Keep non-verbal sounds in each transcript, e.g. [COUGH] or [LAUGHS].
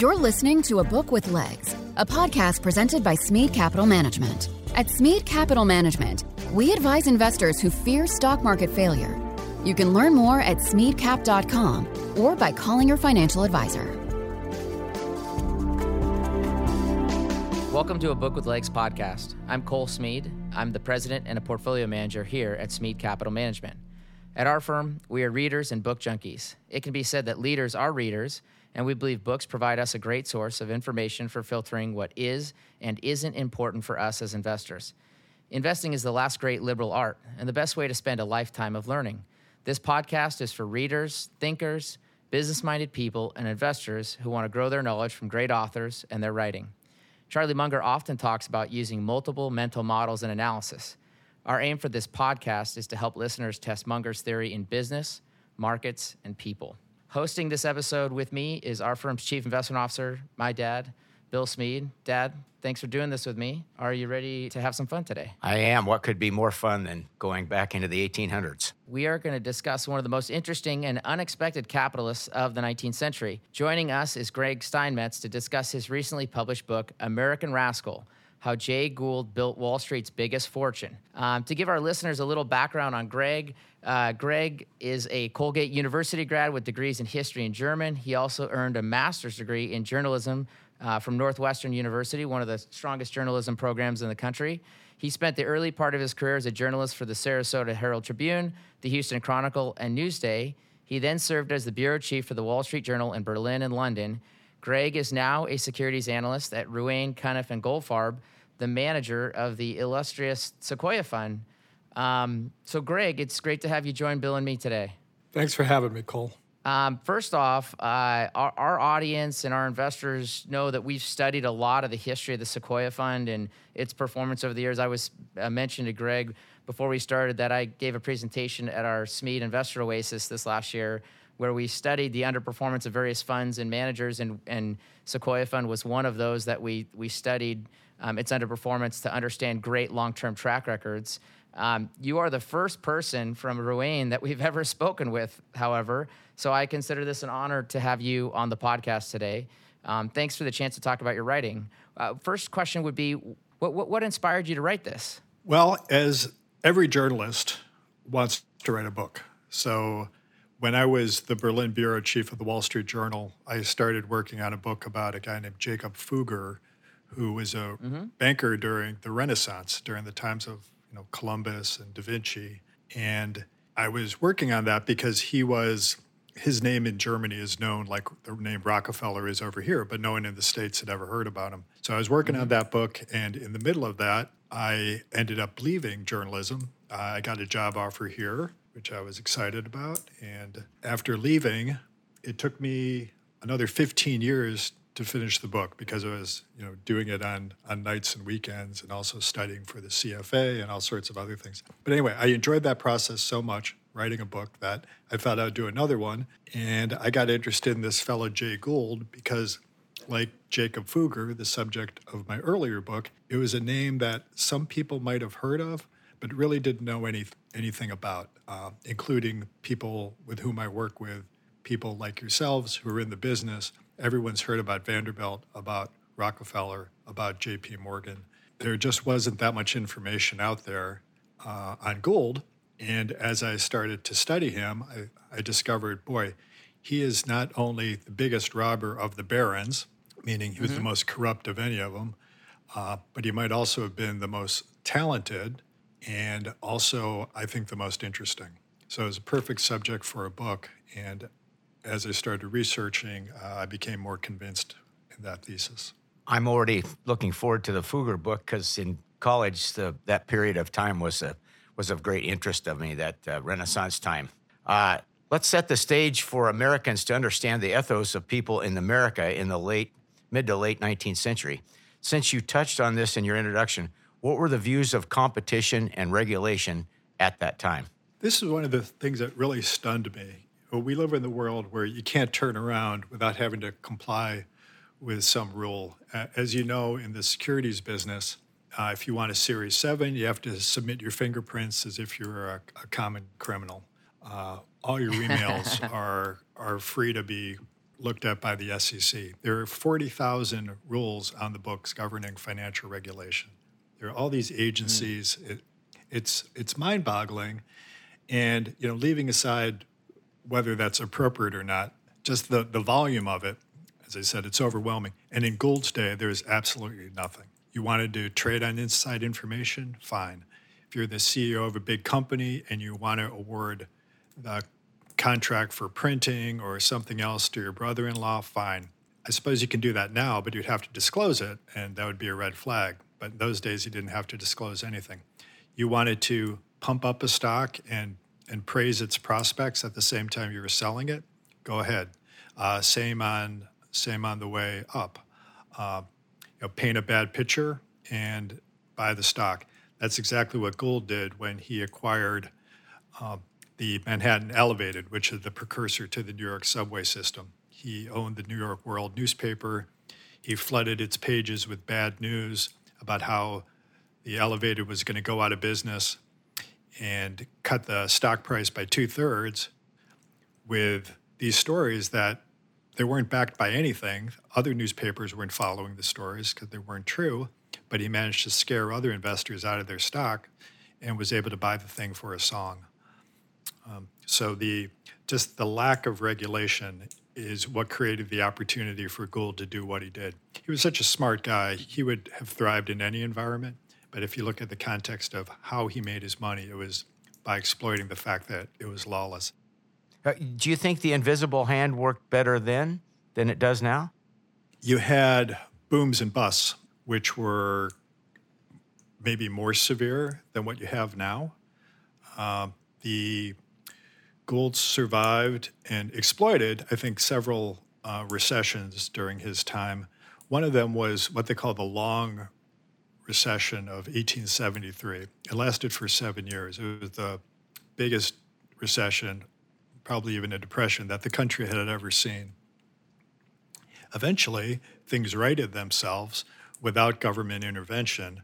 You're listening to A Book with Legs, a podcast presented by Smead Capital Management. At Smead Capital Management, we advise investors who fear stock market failure. You can learn more at smeadcap.com or by calling your financial advisor. Welcome to a Book with Legs podcast. I'm Cole Smead. I'm the president and a portfolio manager here at Smead Capital Management. At our firm, we are readers and book junkies. It can be said that leaders are readers, and we believe books provide us a great source of information for filtering what is and isn't important for us as investors. Investing is the last great liberal art and the best way to spend a lifetime of learning. This podcast is for readers, thinkers, business minded people, and investors who want to grow their knowledge from great authors and their writing. Charlie Munger often talks about using multiple mental models and analysis. Our aim for this podcast is to help listeners test Munger's theory in business, markets, and people. Hosting this episode with me is our firm's chief investment officer, my dad, Bill Smead. Dad, thanks for doing this with me. Are you ready to have some fun today? I am. What could be more fun than going back into the 1800s? We are going to discuss one of the most interesting and unexpected capitalists of the 19th century. Joining us is Greg Steinmetz to discuss his recently published book, American Rascal how Jay Gould built Wall Street's biggest fortune. Um, to give our listeners a little background on Greg, uh, Greg is a Colgate University grad with degrees in history and German. He also earned a master's degree in journalism uh, from Northwestern University, one of the strongest journalism programs in the country. He spent the early part of his career as a journalist for the Sarasota Herald Tribune, the Houston Chronicle, and Newsday. He then served as the bureau chief for the Wall Street Journal in Berlin and London. Greg is now a securities analyst at Ruane, Cunniff, and Goldfarb, the manager of the illustrious Sequoia Fund. Um, so, Greg, it's great to have you join Bill and me today. Thanks for having me, Cole. Um, first off, uh, our, our, audience and our investors know that we've studied a lot of the history of the Sequoia Fund and its performance over the years. I was uh, mentioned to Greg before we started that I gave a presentation at our Smead Investor Oasis this last year where we studied the underperformance of various funds and managers, and, and Sequoia Fund was one of those that we, we studied um, its underperformance to understand great long term track records. Um, you are the first person from Ruane that we've [LAUGHS] ever spoken with, however. So I consider this an honor to have you on the podcast today. Um, thanks for the chance to talk about your writing. Uh, first question would be what, what, what inspired you to write this? Well, as every journalist wants to write a book. So when I was the Berlin bureau chief of the Wall Street Journal, I started working on a book about a guy named Jacob Fugger, who was a mm-hmm. banker during the Renaissance, during the times of you know Columbus and Da Vinci, and I was working on that because he was his name in Germany is known like the name Rockefeller is over here, but no one in the states had ever heard about him. So I was working mm-hmm. on that book, and in the middle of that, I ended up leaving journalism. Uh, I got a job offer here, which I was excited about, and after leaving, it took me another 15 years to finish the book because I was, you know, doing it on on nights and weekends and also studying for the CFA and all sorts of other things. But anyway, I enjoyed that process so much writing a book that I thought I'd do another one. And I got interested in this fellow Jay Gould because like Jacob Fugger, the subject of my earlier book, it was a name that some people might have heard of, but really didn't know any, anything about, uh, including people with whom I work with, people like yourselves who are in the business everyone's heard about Vanderbilt, about Rockefeller, about JP Morgan. There just wasn't that much information out there uh, on Gould. And as I started to study him, I, I discovered, boy, he is not only the biggest robber of the barons, meaning he was mm-hmm. the most corrupt of any of them, uh, but he might also have been the most talented and also, I think, the most interesting. So it was a perfect subject for a book. And as I started researching, uh, I became more convinced in that thesis. I'm already looking forward to the Fugger book because in college, the, that period of time was a, was of great interest of me. That uh, Renaissance time. Uh, let's set the stage for Americans to understand the ethos of people in America in the late, mid to late 19th century. Since you touched on this in your introduction, what were the views of competition and regulation at that time? This is one of the things that really stunned me but we live in the world where you can't turn around without having to comply with some rule. As you know, in the securities business, uh, if you want a Series 7, you have to submit your fingerprints as if you're a, a common criminal. Uh, all your emails [LAUGHS] are, are free to be looked at by the SEC. There are 40,000 rules on the books governing financial regulation. There are all these agencies. Mm. It, it's it's mind-boggling, and you know, leaving aside whether that's appropriate or not, just the the volume of it. As I said, it's overwhelming. And in Gould's day, there's absolutely nothing. You wanted to trade on inside information, fine. If you're the CEO of a big company and you want to award the contract for printing or something else to your brother in law, fine. I suppose you can do that now, but you'd have to disclose it, and that would be a red flag. But in those days, you didn't have to disclose anything. You wanted to pump up a stock and, and praise its prospects at the same time you were selling it, go ahead. Uh, same on same on the way up. Uh, you know, paint a bad picture and buy the stock. That's exactly what Gould did when he acquired uh, the Manhattan Elevated, which is the precursor to the New York subway system. He owned the New York World newspaper. He flooded its pages with bad news about how the Elevated was going to go out of business and cut the stock price by two thirds with these stories that they weren't backed by anything. Other newspapers weren't following the stories because they weren't true, but he managed to scare other investors out of their stock and was able to buy the thing for a song. Um, so the just the lack of regulation is what created the opportunity for Gould to do what he did. He was such a smart guy; he would have thrived in any environment. But if you look at the context of how he made his money, it was by exploiting the fact that it was lawless. Uh, do you think the invisible hand worked better then than it does now? You had booms and busts, which were maybe more severe than what you have now. Uh, the Gould survived and exploited, I think, several uh, recessions during his time. One of them was what they call the long recession of 1873. It lasted for seven years. It was the biggest recession, probably even a depression, that the country had ever seen. Eventually, things righted themselves without government intervention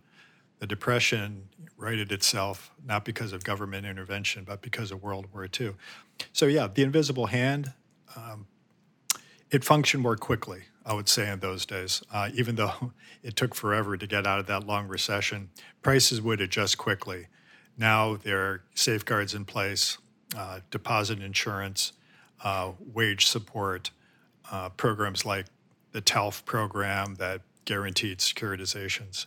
the Depression righted itself not because of government intervention, but because of World War II. So, yeah, the invisible hand, um, it functioned more quickly, I would say, in those days. Uh, even though [LAUGHS] it took forever to get out of that long recession, prices would adjust quickly. Now there are safeguards in place, uh, deposit insurance, uh, wage support, uh, programs like the TALF program that guaranteed securitizations.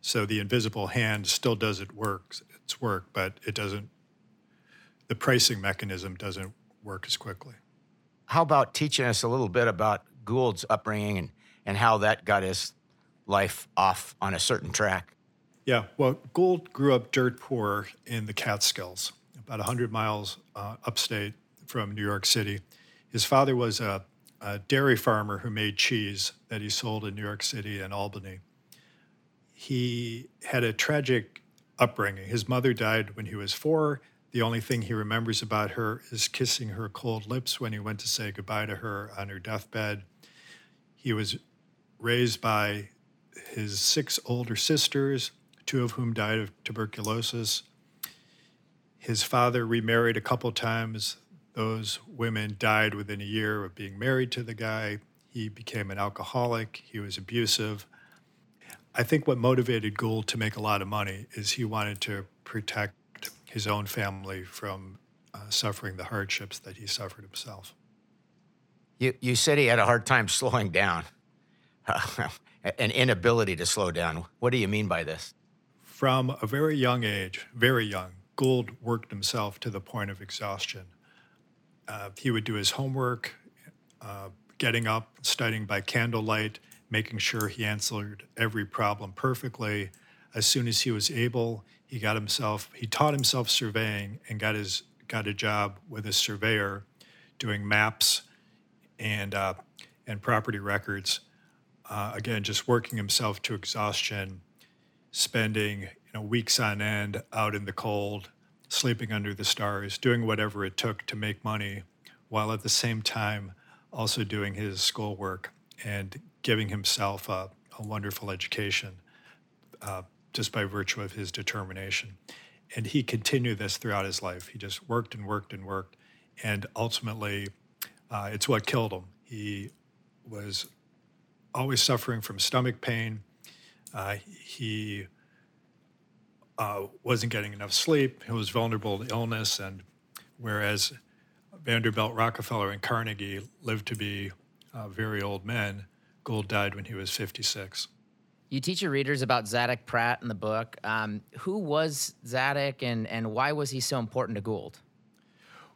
So the invisible hand still does it work, its work, but it doesn't. The pricing mechanism doesn't work as quickly. How about teaching us a little bit about Gould's upbringing and, and how that got his life off on a certain track? Yeah, well, Gould grew up dirt poor in the Catskills, about 100 miles uh, upstate from New York City. His father was a, a dairy farmer who made cheese that he sold in New York City and Albany he had a tragic upbringing. His mother died when he was four. The only thing he remembers about her is kissing her cold lips when he went to say goodbye to her on her deathbed. He was raised by his six older sisters, two of whom died of tuberculosis. His father remarried a couple times. Those women died within a year of being married to the guy. He became an alcoholic. He was abusive. I think what motivated Gould to make a lot of money is he wanted to protect his own family from uh, suffering the hardships that he suffered himself. You, you said he had a hard time slowing down, [LAUGHS] an inability to slow down. What do you mean by this? From a very young age, very young, Gould worked himself to the point of exhaustion. Uh, he would do his homework, uh, getting up, studying by candlelight, making sure he answered every problem perfectly. As soon as he was able, he got himself, he taught himself surveying and got his got a job with a surveyor doing maps and uh, and property records. Uh, again, just working himself to exhaustion, spending you know weeks on end out in the cold, sleeping under the stars, doing whatever it took to make money, while at the same time also doing his schoolwork and giving himself a, a wonderful education uh, just by virtue of his determination. And he continued this throughout his life. He just worked and worked and worked. And ultimately, uh, it's what killed him. He was always suffering from stomach pain. Uh, he uh, wasn't getting enough sleep. He was vulnerable to illness. And whereas Vanderbilt, Rockefeller, and Carnegie lived to be uh, very old men, Gould died when he was 56. You teach your readers about Zadok Pratt in the book. Um, who was Zadok and, and why was he so important to Gould?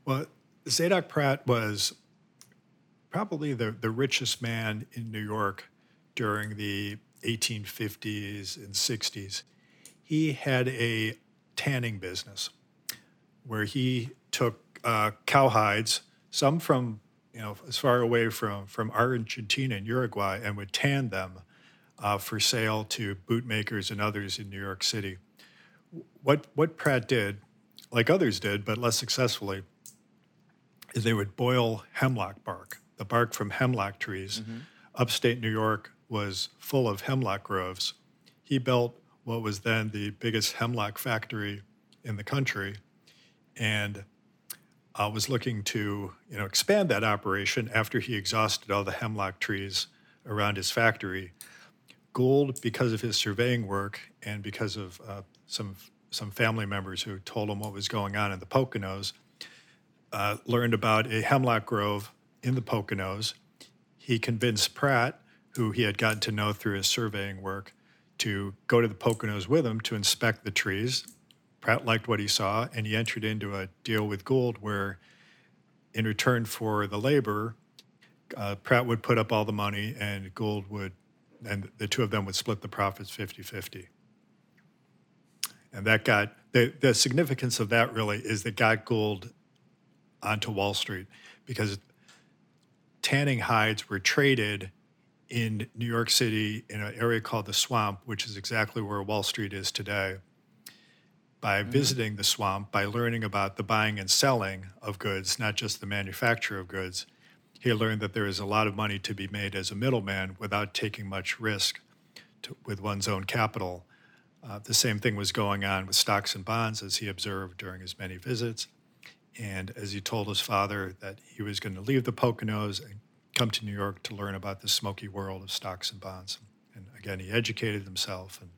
Well, Zadok Pratt was probably the, the richest man in New York during the 1850s and 60s. He had a tanning business where he took uh, cowhides, some from you know as far away from from Argentina and Uruguay, and would tan them uh, for sale to bootmakers and others in New York City. What what Pratt did, like others did, but less successfully, is they would boil hemlock bark, the bark from hemlock trees. Mm-hmm. Upstate New York was full of hemlock groves. He built what was then the biggest hemlock factory in the country, and uh, was looking to you know expand that operation after he exhausted all the hemlock trees around his factory. Gould, because of his surveying work and because of uh, some some family members who told him what was going on in the Poconos, uh, learned about a hemlock grove in the Poconos. He convinced Pratt, who he had gotten to know through his surveying work, to go to the Poconos with him to inspect the trees. Pratt liked what he saw, and he entered into a deal with Gould where, in return for the labor, uh, Pratt would put up all the money and Gould would, and the two of them would split the profits 50 50. And that got, the, the significance of that really is that got Gould onto Wall Street because tanning hides were traded in New York City in an area called the Swamp, which is exactly where Wall Street is today. By mm-hmm. visiting the swamp, by learning about the buying and selling of goods, not just the manufacture of goods, he learned that there is a lot of money to be made as a middleman without taking much risk to, with one's own capital. Uh, the same thing was going on with stocks and bonds, as he observed during his many visits. And as he told his father that he was going to leave the Poconos and come to New York to learn about the smoky world of stocks and bonds. And again, he educated himself and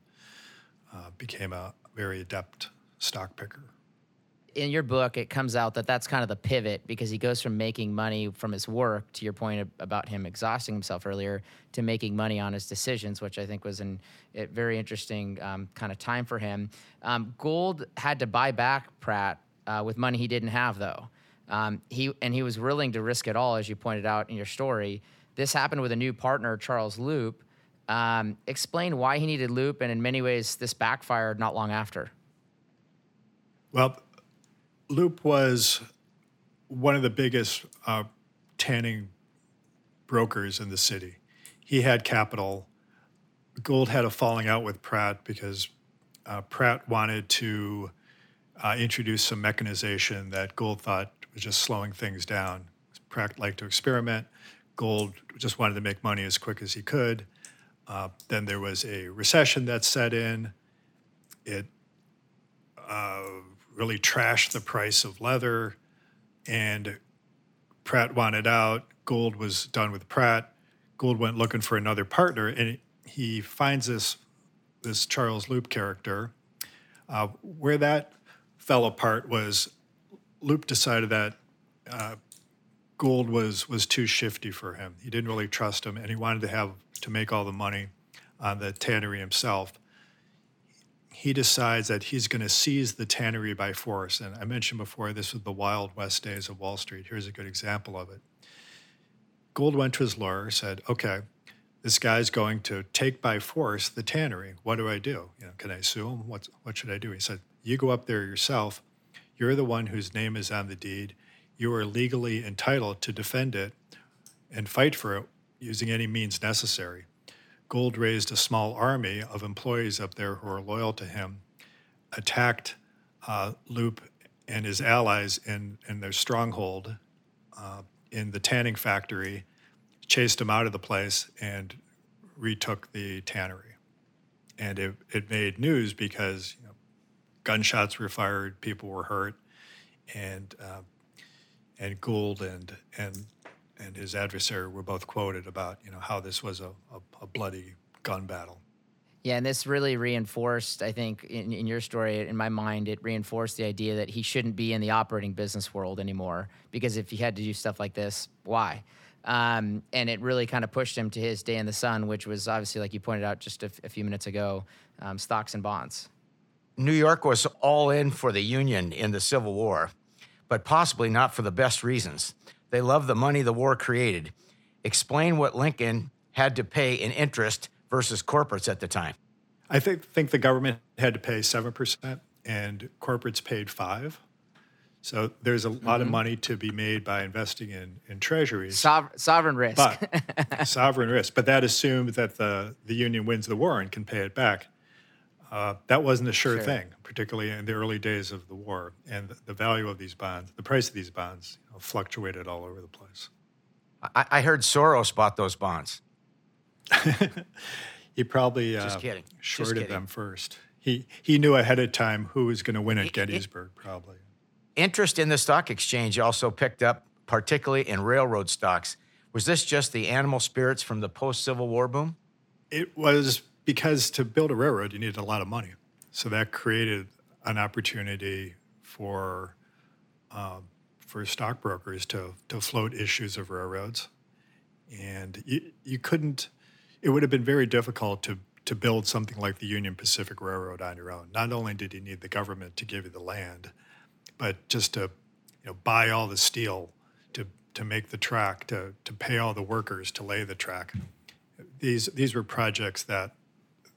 uh, became a very adept stock picker. In your book, it comes out that that's kind of the pivot because he goes from making money from his work, to your point about him exhausting himself earlier, to making money on his decisions, which I think was a very interesting um, kind of time for him. Um, Gould had to buy back Pratt uh, with money he didn't have, though. Um, he and he was willing to risk it all, as you pointed out in your story. This happened with a new partner, Charles Leupp. Um, explain why he needed Leupp, and in many ways, this backfired not long after. Well, Leupp was one of the biggest uh, tanning brokers in the city. He had capital. Gould had a falling out with Pratt because uh, Pratt wanted to uh, introduce some mechanization that Gould thought was just slowing things down. Pratt liked to experiment. Gould just wanted to make money as quick as he could. Uh, then there was a recession that set in. It uh, really trashed the price of leather, and Pratt wanted out. Gould was done with Pratt. Gould went looking for another partner, and he finds this this Charles Leupp character. Uh, where that fell apart was Leupp decided that uh, Gould was was too shifty for him. He didn't really trust him, and he wanted to have to make all the money on the tannery himself. He decides that he's going to seize the tannery by force. And I mentioned before, this was the Wild West days of Wall Street. Here's a good example of it. Gould went to his lawyer, said, "Okay, this guy's going to take by force the tannery. What do I do? You know, can I sue him? What what should I do?" He said, "You go up there yourself." You're the one whose name is on the deed. You are legally entitled to defend it and fight for it using any means necessary. Gould raised a small army of employees up there who are loyal to him, attacked uh, Leupp and his allies in, in their stronghold uh, in the tanning factory, chased them out of the place, and retook the tannery. And it, it made news because gunshots were fired, people were hurt, and uh, and Gould and and and his adversary were both quoted about you know how this was a, a, a bloody gun battle. Yeah, and this really reinforced, I think, in, in, your story, in my mind, it reinforced the idea that he shouldn't be in the operating business world anymore. Because if he had to do stuff like this, why? Um, and it really kind of pushed him to his day in the sun, which was obviously, like you pointed out just a, f- a few minutes ago, um, stocks and bonds. New York was all in for the Union in the Civil War, but possibly not for the best reasons. They loved the money the war created. Explain what Lincoln had to pay in interest versus corporates at the time? I think think the government had to pay seven percent, and corporates paid five. So there's a lot mm-hmm. of money to be made by investing in in treasuries. Sover- sovereign risk. But, [LAUGHS] sovereign risk. But that assumed that the the union wins the war and can pay it back. Uh, that wasn't a sure, sure, thing, particularly in the early days of the war. And the, the value of these bonds, the price of these bonds, you know, fluctuated all over the place. I, I heard Soros bought those bonds. [LAUGHS] he probably just uh, shorted kidding. them first. He he knew ahead of time who was going to win at Gettysburg, probably. Interest in the stock exchange also picked up, particularly in railroad stocks. Was this just the animal spirits from the post Civil War boom? It was because to build a railroad, you needed a lot of money. So that created an opportunity for uh, for stockbrokers to to float issues of railroads, and you, you couldn't it would have been very difficult to to build something like the Union Pacific Railroad on your own. Not only did you need the government to give you the land, but just to you know buy all the steel to to make the track, to to pay all the workers to lay the track. These these were projects that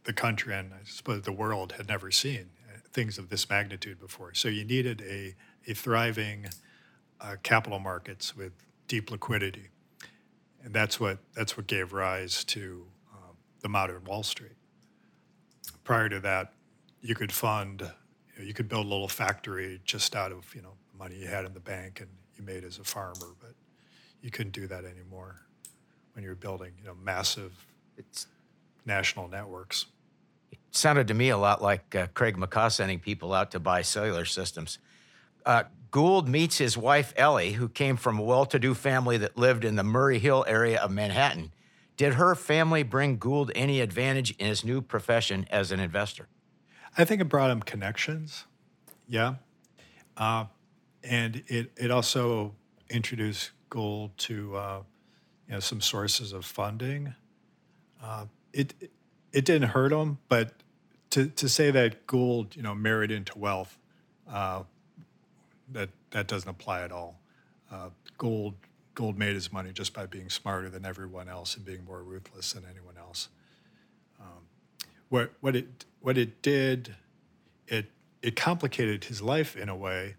the country and I suppose the world had never seen uh, things of this magnitude before. So you needed a a thriving uh, capital markets with deep liquidity, and that's what that's what gave rise to the modern Wall Street. Prior to that, you could fund, you, know, you could build a little factory just out of you know the money you had in the bank and you made as a farmer, but you couldn't do that anymore when you're building you know massive it's, national networks. Sounded to me a lot like uh, Craig McCaw sending people out to buy cellular systems. Uh, Gould meets his wife Ellie, who came from a well-to-do family that lived in the Murray Hill area of Manhattan. Did her family bring Gould any advantage in his new profession as an investor? I think it brought him connections. Yeah. Uh, and it, it also introduced Gould to uh, you know some sources of funding. Uh, it it didn't hurt him, but to, to say that Gould you know married into wealth, uh, that that doesn't apply at all. Uh, Gould Gould made his money just by being smarter than everyone else and being more ruthless than anyone else. Um, what what it what it did, it it complicated his life in a way,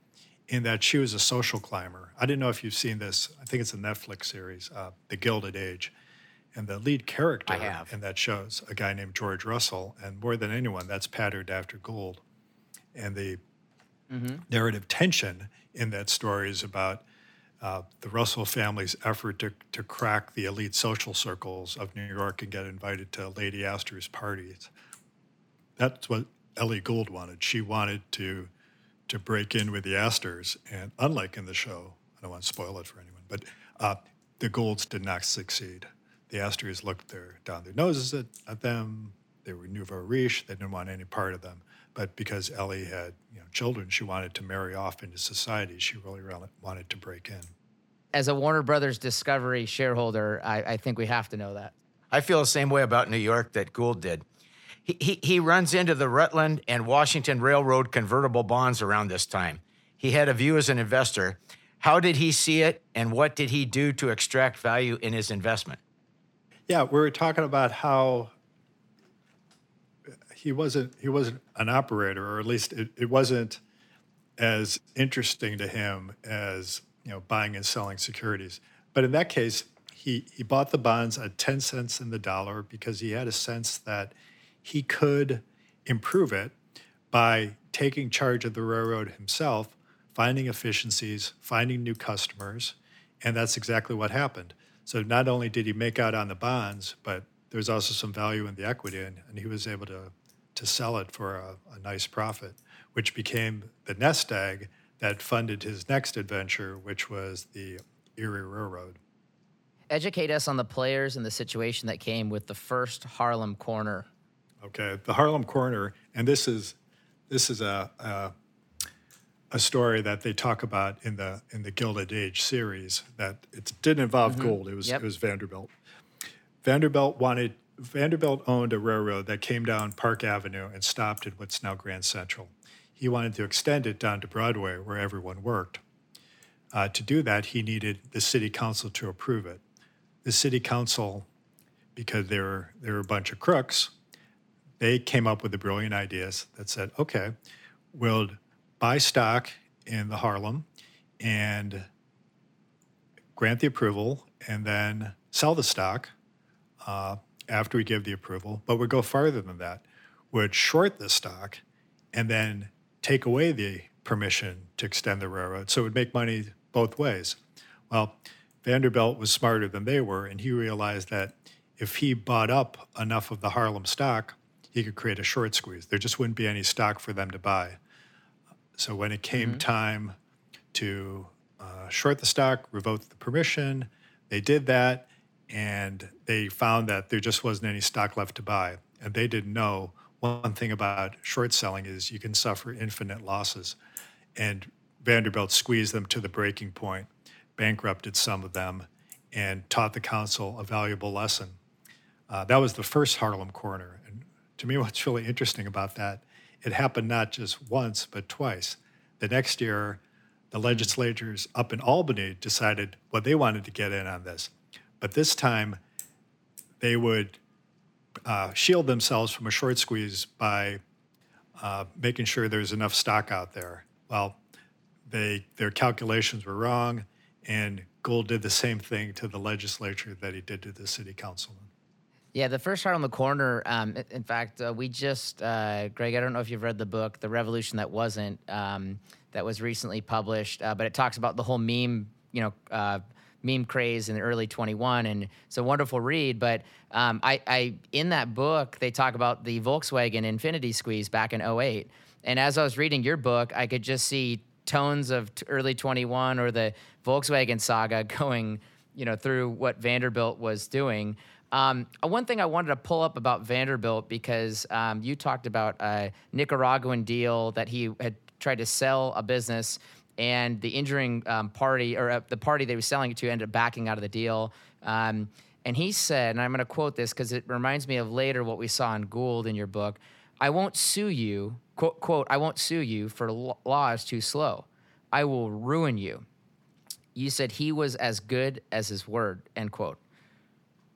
in that she was a social climber. I didn't know if you've seen this. I think it's a Netflix series, uh, The Gilded Age, and the lead character in that show's a guy named George Russell, and more than anyone, that's patterned after Gould, and the mm-hmm. narrative tension in that story is about uh, the Russell family's effort to, to crack the elite social circles of New York and get invited to Lady Astor's parties. That's what Ellie Gould wanted. She wanted to to break in with the Astors, and unlike in the show, I don't want to spoil it for anyone, but uh, the Goulds did not succeed. The Astors looked their, down their noses at, at them. They were nouveau riche. They didn't want any part of them. But because Ellie had you know, children, she wanted to marry off into society. She really, really wanted to break in. As a Warner Brothers Discovery shareholder, I, I think we have to know that. I feel the same way about New York that Gould did. He, he, he runs into the Rutland and Washington Railroad convertible bonds around this time. He had a view as an investor. How did he see it, and what did he do to extract value in his investment? Yeah, we were talking about how he wasn't he wasn't an operator, or at least it, it wasn't as interesting to him as you know buying and selling securities. But in that case, he he bought the bonds at ten cents in the dollar because he had a sense that he could improve it by taking charge of the railroad himself, finding efficiencies, finding new customers, and that's exactly what happened. So not only did he make out on the bonds, but there was also some value in the equity, and, and he was able to to sell it for a, a nice profit, which became the nest egg that funded his next adventure, which was the Erie Railroad. educate us on the players and the situation that came with the first Harlem Corner. Okay, the Harlem Corner, and this is this is a, a a story that they talk about in the in the Gilded Age series. That it didn't involve mm-hmm. Gould; it was yep. it was Vanderbilt. Vanderbilt wanted Vanderbilt owned a railroad that came down Park Avenue and stopped at what's now Grand Central. He wanted to extend it down to Broadway, where everyone worked. Uh, to do that, he needed the city council to approve it. The city council, because they were, they were a bunch of crooks, they came up with the brilliant ideas that said, okay, we'll buy stock in the Harlem and grant the approval and then sell the stock uh, after we give the approval, but would go farther than that, would short the stock and then take away the permission to extend the railroad. So it would make money both ways. Well, Vanderbilt was smarter than they were, and he realized that if he bought up enough of the Harlem stock, he could create a short squeeze. There just wouldn't be any stock for them to buy. So when it came mm-hmm. time to uh, short the stock, revoke the permission, they did that, and they found that there just wasn't any stock left to buy. And they didn't know one thing about short selling is you can suffer infinite losses. And Vanderbilt squeezed them to the breaking point, bankrupted some of them, and taught the council a valuable lesson. Uh, that was the first Harlem corner. And to me, [LAUGHS] what's really interesting about that, it happened not just once, but twice. The next year, the legislators up in Albany decided what they wanted to get in on this. But this time, they would uh, shield themselves from a short squeeze by uh, making sure there's enough stock out there. Well, they their calculations were wrong, and Gould did the same thing to the legislature that he did to the city councilman. Yeah, the first heart on the corner. Um, in fact, uh, we just, uh, Greg, I don't know if you've read the book, The Revolution That Wasn't, um, that was recently published, uh, but it talks about the whole meme, you know, uh, meme craze in the early 21 and it's a wonderful read but um, I, I, in that book they talk about the volkswagen infinity squeeze back in 08 and as i was reading your book i could just see tones of early 21 or the volkswagen saga [LAUGHS] going you know through what vanderbilt was doing um, uh, one thing I wanted to pull up about Vanderbilt because um, you talked about a Nicaraguan deal that he had tried to sell a business and the injuring um, party or uh, the party they were selling it to ended up backing out of the deal. Um, and he said, and I'm going to quote this because it reminds me of later what we saw in Gould in your book. I won't sue you, quote, quote I won't sue you for law is too slow. I will ruin you. You said he was as good as his word, end quote.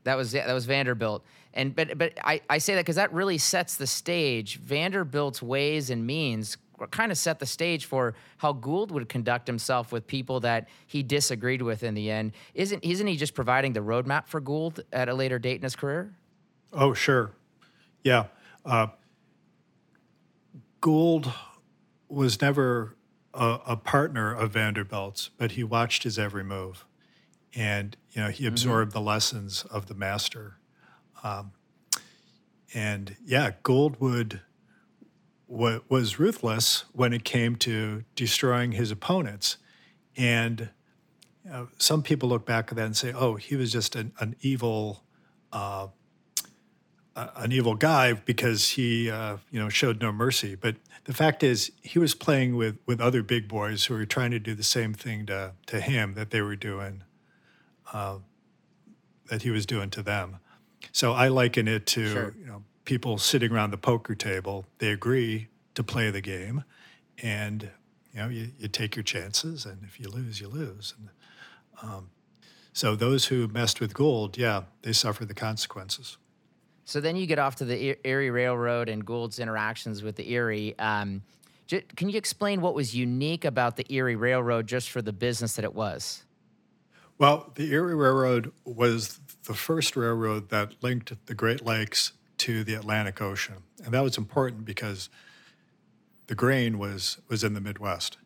That was that was Vanderbilt. And but but I, I say that because that really sets the stage. Vanderbilt's ways and means kind of set the stage for how Gould would conduct himself with people that he disagreed with in the end. Isn't isn't he just providing the roadmap for Gould at a later date in his career? Oh, sure, yeah. Uh, Gould was never a, a, partner of Vanderbilt's, but he watched his every move, and you know he mm-hmm. absorbed mm-hmm. the lessons of the master. Um, and yeah, Gould would was ruthless when it came to destroying his opponents. And you know, some people look back at that and say, "Oh, he was just an, an evil, uh, an evil guy because he, uh, you know, showed no mercy." But the fact is, he was playing with with other big boys who were trying to do the same thing to to him that they were doing, uh, that he was doing to them. So I liken it to sure. you know people sitting around the poker table, they agree to play the game, and you know you, you take your chances, and if you lose, you lose. And um, so those who messed with Gould, yeah, they suffer the consequences. So then you get off to the Erie Railroad and Gould's interactions with the Erie. Um, can you explain what was unique about the Erie Railroad just for the business that it was? Well, the Erie Railroad was the first railroad that linked the Great Lakes to the Atlantic Ocean. And that was important because the grain was, was in the Midwest.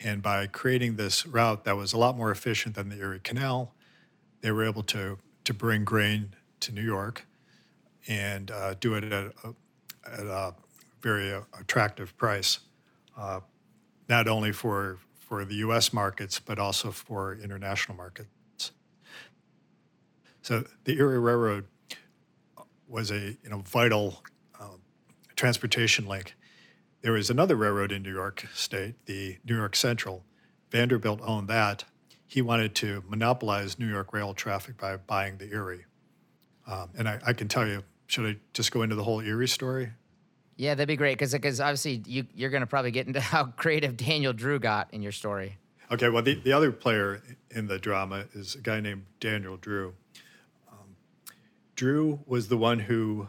And by creating this route that was a lot more efficient than the Erie Canal, they were able to, to bring grain to New York and uh, do it at a, at a very uh, attractive price, uh, not only for, for the US markets, but also for international markets. So the Erie Railroad was a you know vital um, transportation link. There was another railroad in New York State, the New York Central. Vanderbilt owned that. He wanted to monopolize New York rail traffic by buying the Erie. Um, and I, I, can tell you, should I just go into the whole Erie story? Yeah, that'd be great because because obviously you you're going to probably get into [LAUGHS] how creative Daniel Drew got in your story. Okay, well the, the other player in the drama is a guy named Daniel Drew. Drew was the one who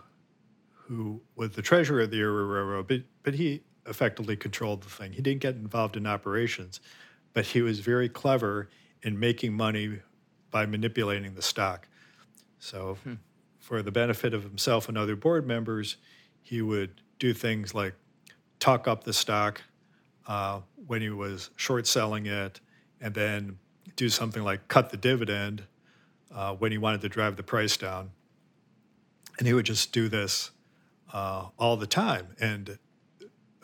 who was the treasurer of the Erie Railroad, but but he effectively controlled the thing. He didn't get involved in operations, but he was very clever in making money by manipulating the stock. So, hmm. for the benefit of himself and other board members, he would do things like talk up the stock uh, when he was short selling it, and then do something like cut the dividend uh, when he wanted to drive the price down. And he would just do this uh, all the time. And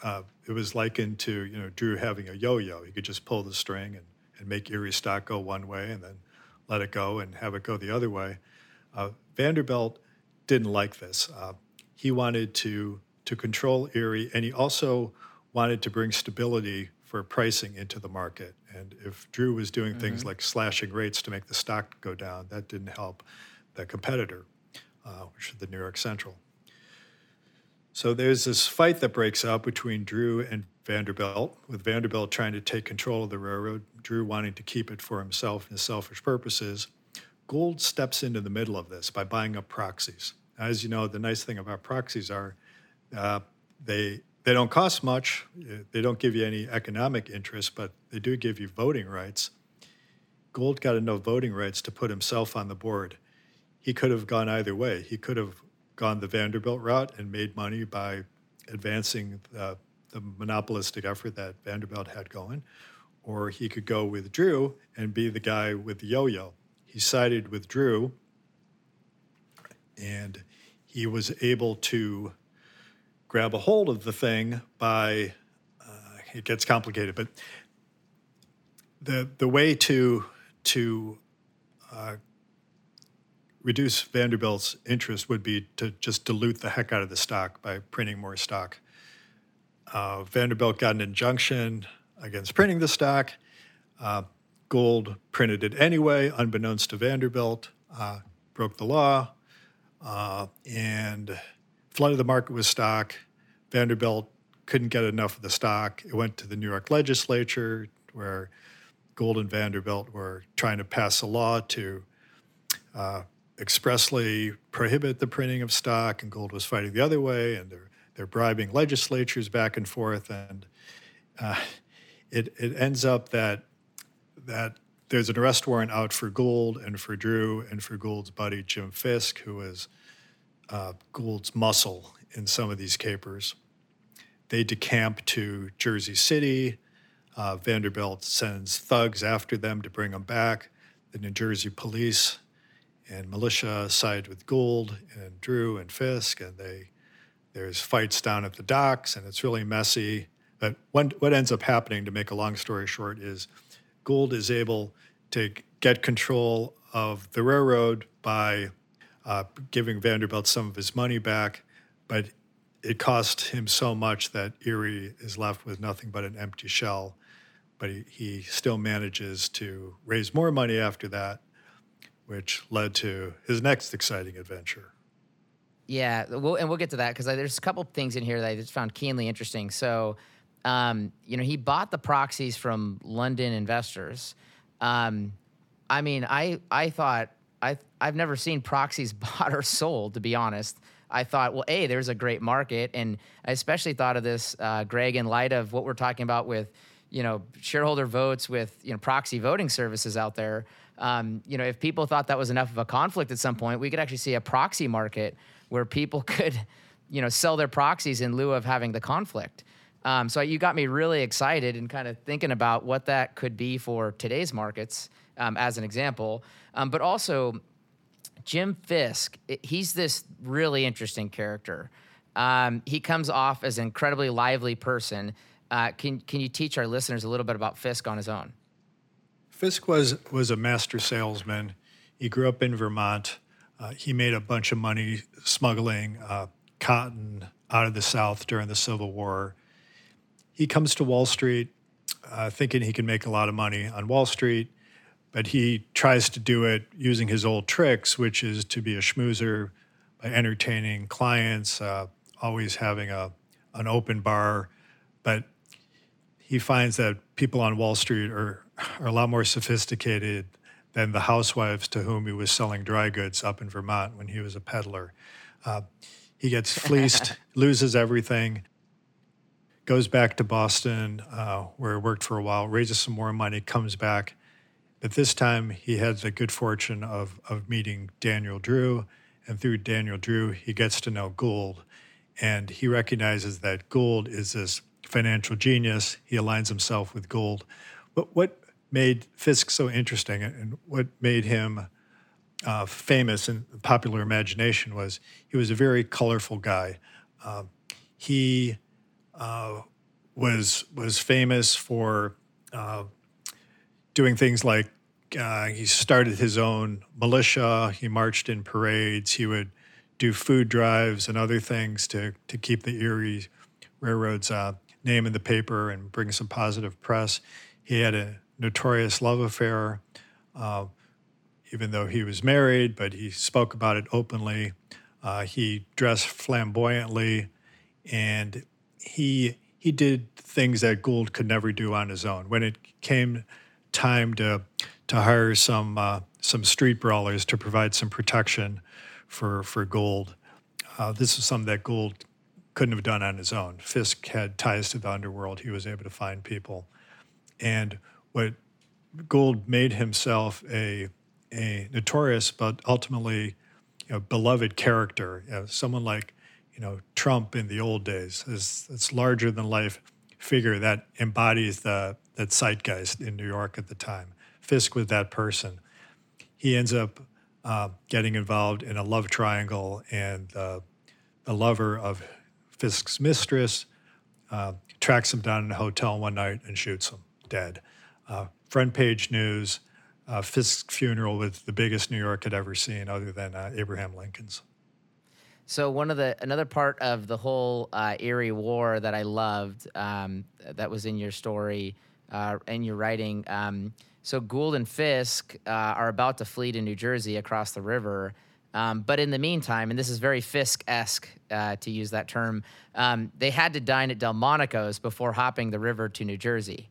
uh, it was likened to you know Drew having a yo-yo. He could just pull the string and, and make Erie stock go one way and then let it go and have it go the other way. Uh, Vanderbilt didn't like this. Uh, he wanted to to control Erie, and he also wanted to bring stability for pricing into the market. And if Drew was doing mm-hmm. things like slashing rates to make the stock go down, that didn't help the competitor, uh, which is the New York Central. So there's this fight that breaks out between Drew and Vanderbilt, with Vanderbilt trying to take control of the railroad, Drew wanting to keep it for himself and his selfish purposes. Gould steps into the middle of this by buying up proxies. As you know, the nice thing about proxies are uh, they they don't cost much. They don't give you any economic interest, but they do give you voting rights. Gould got enough voting rights to put himself on the board. He could have gone either way. He could have gone the Vanderbilt route and made money by advancing the monopolistic effort that Vanderbilt had going, or he could go with Drew and be the guy with the yo yo. He sided with Drew, and he was able to grab a hold of the thing by, uh, it gets complicated, but the, the way to, to uh, reduce Vanderbilt's interest would be to just dilute the heck out of the stock by printing more stock. Uh, Vanderbilt got an injunction against printing the stock. Uh, Gould printed it anyway, unbeknownst to Vanderbilt, uh, broke the law, uh, and flooded the market with stock. Vanderbilt couldn't get enough of the stock. It went to the New York legislature, where Gould and Vanderbilt were trying to pass a law to uh, expressly prohibit the printing of stock, and Gould was fighting the other way, and they're they're bribing legislatures back and forth, and uh, it it ends up that that there's an arrest warrant out for Gould and for Drew and for Gould's buddy Jim Fisk, who is uh, Gould's muscle in some of these capers. They decamp to Jersey City. Uh, Vanderbilt sends thugs after them to bring them back. The New Jersey police and militia side with Gould and Drew and Fisk, and they there's fights down at the docks, and it's really messy. But when, what ends up happening, to make a long story short, is Gould is able to get control of the railroad by uh, giving Vanderbilt some of his money back, but it cost him so much that Erie is left with nothing but an empty shell. But he, he still manages to raise more money after that which led to his next exciting adventure. Yeah, we'll, and we'll get to that because there's a couple things in here that I just found keenly interesting. So, um, you know, he bought the proxies from London investors. Um, I mean, I I thought I I've never seen proxies [LAUGHS] bought or sold. To be honest, I thought, well, a there's a great market, and I especially thought of this, uh, Greg, in light of what we're talking about with, you know, shareholder votes with you know proxy voting services out there um, you know, if people thought that was enough of a conflict at some point, we could actually see a proxy market where people [LAUGHS] could, you know, sell their proxies in lieu of having the conflict. Um, so you got me really excited and kind of thinking about what that could be for today's markets, um, as an example. Um, but also, Jim Fisk, he's this really interesting character. Um, he comes off as an incredibly lively person. Uh, can can you teach our listeners a little bit about Fisk on his own? Fisk was was a master salesman. He grew up in Vermont. Uh, he made a bunch of money smuggling uh, cotton out of the South during the Civil War. He comes to Wall Street uh, thinking he can make a lot of money on Wall Street, but he tries to do it using his old tricks, which is to be a schmoozer by entertaining clients, uh, always having a an open bar. But he finds that people on Wall Street are, are a lot more sophisticated than the housewives to whom he was selling dry goods up in Vermont when he was a peddler. Uh, he gets [LAUGHS] fleeced, loses everything, goes back to Boston, uh, where he worked for a while, raises some more money, comes back. But this time he had the good fortune of, of meeting Daniel Drew. And through Daniel Drew, he gets to know Gould. And he recognizes that Gould is this financial genius. He aligns himself with Gould. But what made Fisk so interesting and what made him uh, famous in popular imagination was he was a very colorful guy. Uh, he uh, was was famous for uh, doing things like uh, he started his own militia. He marched in parades. He would do food drives and other things to to keep the Erie Railroad's uh, name in the paper and bring some positive press. He had a notorious love affair, uh, even though he was married, but he spoke about it openly. Uh, he dressed flamboyantly, and he he did things that Gould could never do on his own. When it came time to to hire some uh, some street brawlers to provide some protection for for Gould, uh, this is something that Gould couldn't have done on his own. Fisk had ties to the underworld; he was able to find people, and what Gould made himself a a notorious but ultimately you know, beloved character. You know, someone like you know Trump in the old days is it's larger than life figure that embodies the that zeitgeist in New York at the time. Fisk was that person. He ends up uh, getting involved in a love triangle, and uh, the lover of Fisk's mistress uh, tracks him down in a hotel one night and shoots him dead. Uh, front page news. Uh, Fisk's funeral was the biggest New York had ever seen, other than uh, Abraham Lincoln's. So one of the another part of the whole uh, Erie War that I loved um, that was in your story uh, and your writing. Um, so Gould and Fisk uh, are about to flee to New Jersey across the river. Um, but in the meantime, and this is very Fisk esque uh, to use that term, um, they had to dine at Delmonico's before hopping the river to New Jersey.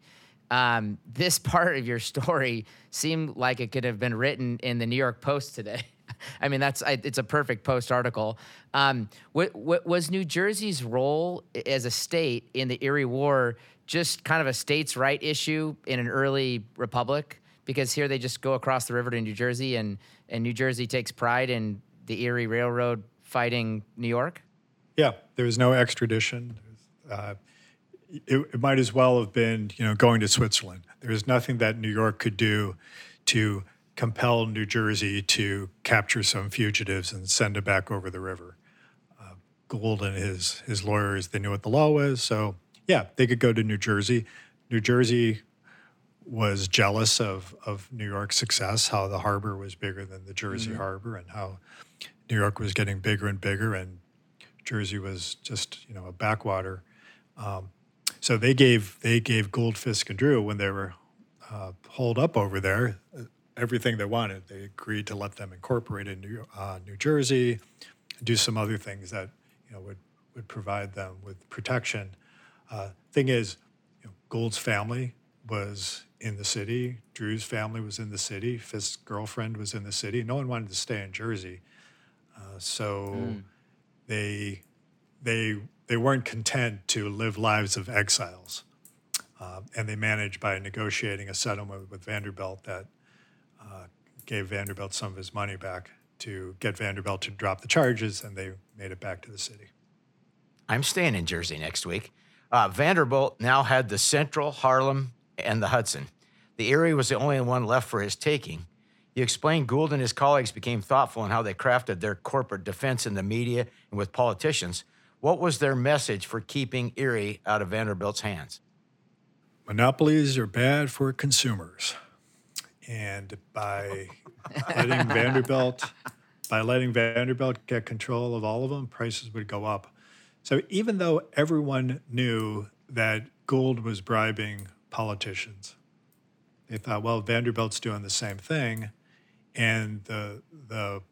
Um, this [LAUGHS] part of your story seemed like it could have been written in the New York Post today. [LAUGHS] I mean, that's it's a perfect post article. Um, what, was New Jersey's role as a state in the Erie War just kind of a states' right issue in an early republic? Because here they just go across the river to New Jersey, and and New Jersey takes pride in the Erie Railroad fighting New York. Yeah, there was no extradition. Uh, it, it, might as well have been, you know, going to Switzerland. There was nothing that New York could do to compel New Jersey to capture some fugitives and send it back over the river. Uh, Gould and his his lawyers they knew what the law was, so yeah, they could go to New Jersey. New Jersey was jealous of of New York's success, how the harbor was bigger than the Jersey mm-hmm. harbor, and how New York was getting bigger and bigger, and Jersey was just you know a backwater. Um, so they gave they gave Gould, Fisk, and Drew when they were uh, holed up over there everything they wanted. They agreed to let them incorporate in New, uh, New Jersey, do some other things that you know would would provide them with protection. Uh, thing is, you know, Gould's family was in the city. Drew's family was in the city. Fisk's girlfriend was in the city. No one wanted to stay in Jersey, uh, so mm. they they they weren't content to live lives of exiles, uh, and they managed by negotiating a settlement with Vanderbilt that uh, gave Vanderbilt some of his money back to get Vanderbilt to drop the charges, and they made it back to the city. I'm staying in Jersey next week. Uh, Vanderbilt now had the Central, Harlem, and the Hudson. The Erie was the only one left for his taking. You explained Gould and his colleagues became thoughtful in how they crafted their corporate defense in the media and with politicians. What was their message for keeping Erie out of Vanderbilt's hands? Monopolies are bad for consumers and by [LAUGHS] letting Vanderbilt by letting Vanderbilt get control of all of them, prices would go up. So even though everyone knew that Gould was bribing politicians, they thought, well, Vanderbilt's doing the same thing. And the, the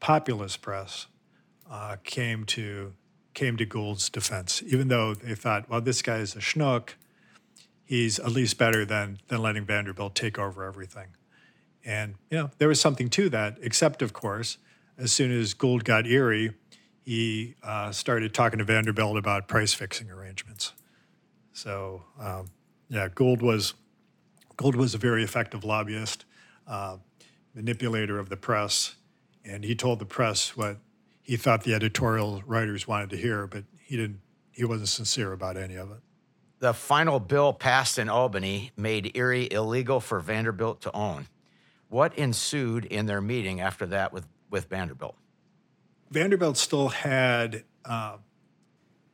populist press uh, came to came to Gould's defense, even though they thought, well, this guy is a schnook. He's at least better than than letting Vanderbilt take over everything. And you know, there was something to that, except of course, as soon as Gould got Erie, he uh, started talking to Vanderbilt about price fixing arrangements. So um, yeah, Gould was Gould was a very effective lobbyist, uh, manipulator of the press, and he told the press what he thought the editorial writers wanted to hear, but he didn't. He wasn't sincere about any of it. The final bill passed in Albany made Erie illegal for Vanderbilt to own. What ensued in their meeting after that with, with Vanderbilt? Vanderbilt still had uh,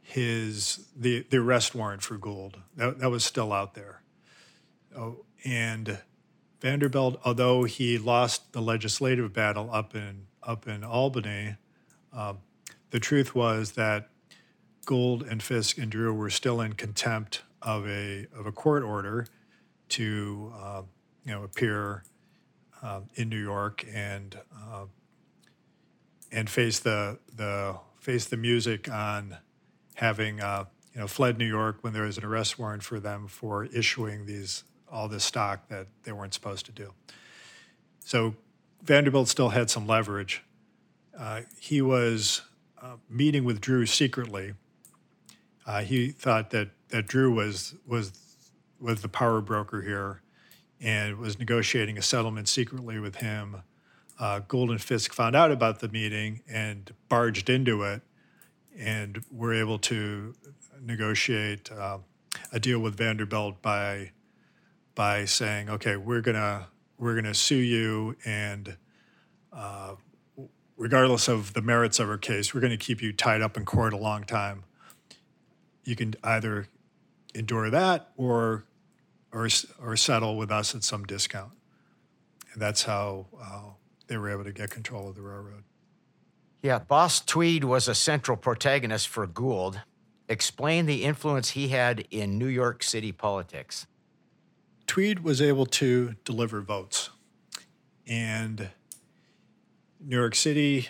his the the arrest warrant for Gould. That, that was still out there. Oh, and Vanderbilt, although he lost the legislative battle up in up in Albany, um, the truth was that Gould and Fisk and Drew were still in contempt of a of a court order to uh, you know appear uh, in New York and uh, and face the the face the music on having uh, you know fled New York when there was an arrest warrant for them for issuing these all this stock that they weren't supposed to do. So Vanderbilt still had some leverage. Uh, he was uh, meeting with Drew secretly. Uh, he thought that that Drew was was was the power broker here, and was negotiating a settlement secretly with him. Uh, Gould Fisk found out about the meeting and barged into it, and were able to negotiate uh, a deal with Vanderbilt by by saying, "Okay, we're gonna we're gonna sue you, and uh, regardless of the merits of our case, we're going to keep you tied up in court a long time. You can either endure that or or or settle with us at some discount." And that's how uh, they were able to get control of the railroad. Yeah, Boss Tweed was a central protagonist for Gould. Explain the influence he had in New York City politics. Tweed was able to deliver votes. And New York City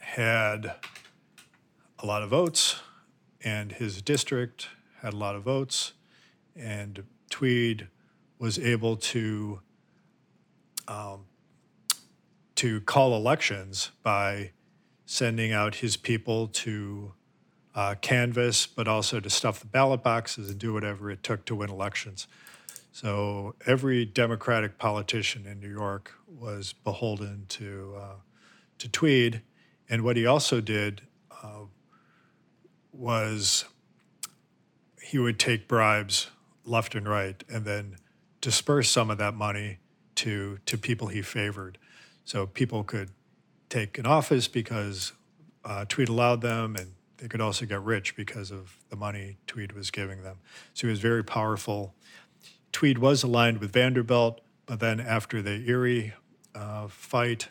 had a lot of votes, and his district had a lot of votes, and Tweed was able to um, to call elections by sending out his people to uh, canvass, but also to stuff the ballot boxes and do whatever it took to win elections. So every Democratic politician in New York was beholden to uh, to Tweed, and what he also did uh, was he would take bribes left and right, and then disperse some of that money to to people he favored. So people could take an office because uh, Tweed allowed them, and they could also get rich because of the money Tweed was giving them. So he was very powerful. Tweed was aligned with Vanderbilt, but then after the Erie uh, fight,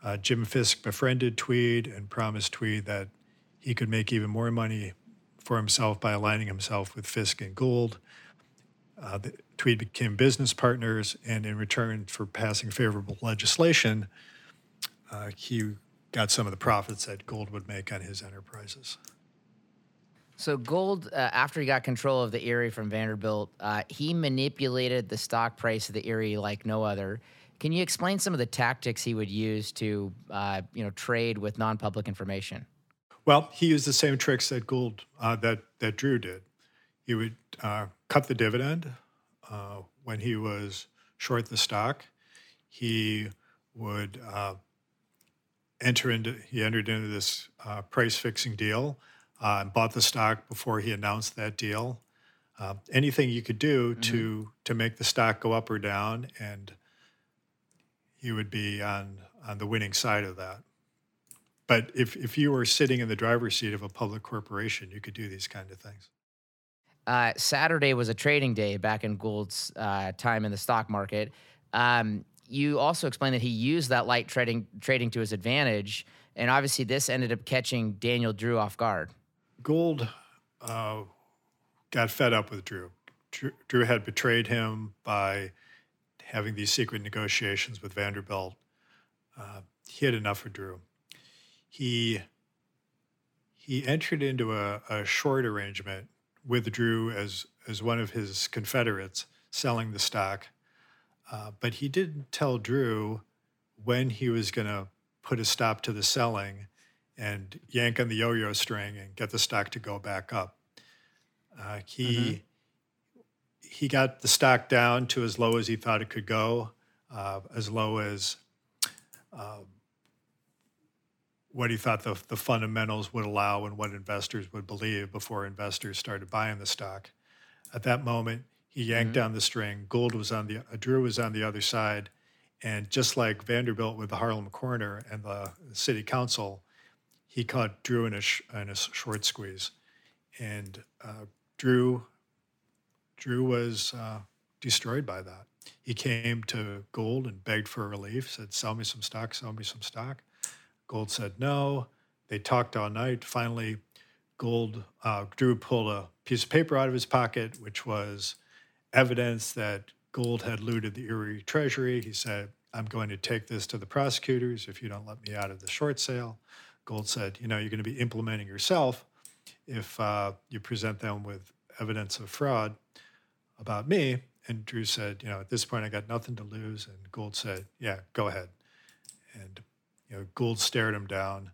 uh, Jim Fisk befriended Tweed and promised Tweed that he could make even more money for himself by aligning himself with Fisk and Gould. Uh, the, Tweed became business partners, and in return for passing favorable legislation, uh, he got some of the profits that Gould would make on his enterprises. So Gould, uh, after he got control of the Erie from Vanderbilt, uh, he manipulated the stock price of the Erie like no other. Can you explain some of the tactics he would use to, uh, you know, trade with non-public information? Well, he used the same tricks that Gould uh, that that Drew did. He would uh, cut the dividend uh, when he was short the stock. He would enter into he entered into this price fixing deal uh, and bought the stock before he announced that deal. Uh, anything you could do mm-hmm. to to make the stock go up or down, and he would be on on the winning side of that. But if if you were sitting in the driver's seat of a public corporation, you could do these kind of things. Uh, Saturday was a trading day back in Gould's uh, time in the stock market. Um, you also explained that he used that light trading trading to his advantage, and obviously this ended up catching Daniel Drew off guard. Gould uh, got fed up with Drew. Drew. Had betrayed him by having these secret negotiations with Vanderbilt. Uh, he had enough of Drew. He he entered into a, a short arrangement with Drew as as one of his confederates selling the stock, uh, but he didn't tell Drew when he was going to put a stop to the selling and yank on the yo-yo string and get the stock to go back up. Uh, he mm-hmm. he got the stock down to as low as he thought it could go, uh, as low as uh, what he thought the, the fundamentals would allow and what investors would believe before investors started buying the stock. At that moment, he yanked mm-hmm. down the string. Gould was on the uh, Drew was on the other side, and just like Vanderbilt with the Harlem Corner and the city council, he caught Drew in a, sh- in a short squeeze, and uh, Drew Drew was uh, destroyed by that. He came to Gould and begged for relief. Said, "Sell me some stock. Sell me some stock." Gould said no. They talked all night. Finally, Gould uh, Drew pulled a piece of paper out of his pocket, which was evidence that Gould had looted the Erie Treasury. He said, "I'm going to take this to the prosecutors if you don't let me out of the short sale." Gould said, "You know, you're going to be implementing yourself if uh, you present them with evidence of fraud about me." And Drew said, "You know, at this point, I got nothing to lose." And Gould said, "Yeah, go ahead." And you know, Gould stared him down,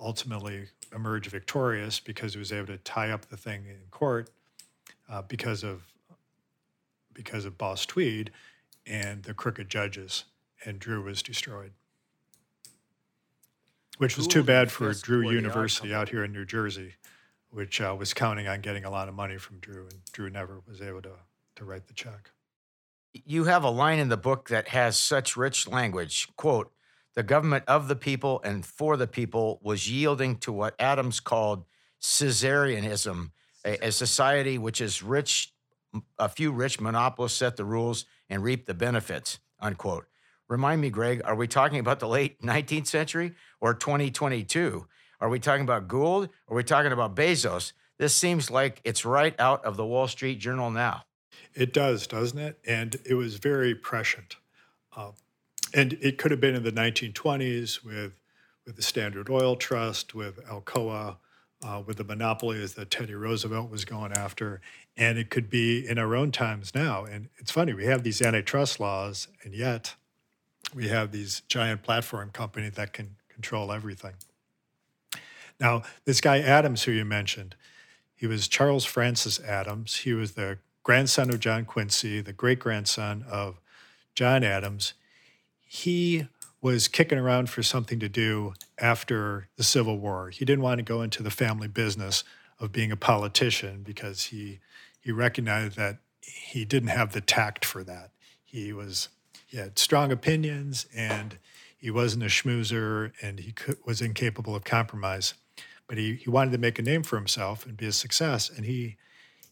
ultimately emerged victorious because he was able to tie up the thing in court uh, because of because of Boss Tweed and the crooked judges, and Drew was destroyed. Which was too bad for Drew University out here in New Jersey, which uh, was counting on getting a lot of money from Drew, and Drew never was able to, to write the check. You have a line in the book that has such rich language. Quote, the government of the people and for the people was yielding to what Adams called Caesarianism, a, a society which is rich, a few rich monopolists set the rules and reap the benefits, unquote. Remind me, Greg, are we talking about the late 19th century or 2022? Are we talking about Gould? Are we talking about Bezos? This seems like it's right out of the Wall Street Journal now. It does, doesn't it? And it was very prescient. Uh, and it could have been in the 1920s with with the Standard Oil Trust, with Alcoa, uh, with the monopolies that Teddy Roosevelt was going after, and it could be in our own times now. And it's funny we have these antitrust laws, and yet we have these giant platform companies that can control everything. Now, this guy Adams, who you mentioned, he was Charles Francis Adams. He was the grandson of John Quincy, the great grandson of John Adams he was kicking around for something to do after the Civil War. He didn't want to go into the family business of being a politician because he he recognized that he didn't have the tact for that. He was he had strong opinions and he wasn't a schmoozer and he could, was incapable of compromise. But he, he wanted to make a name for himself and be a success. And he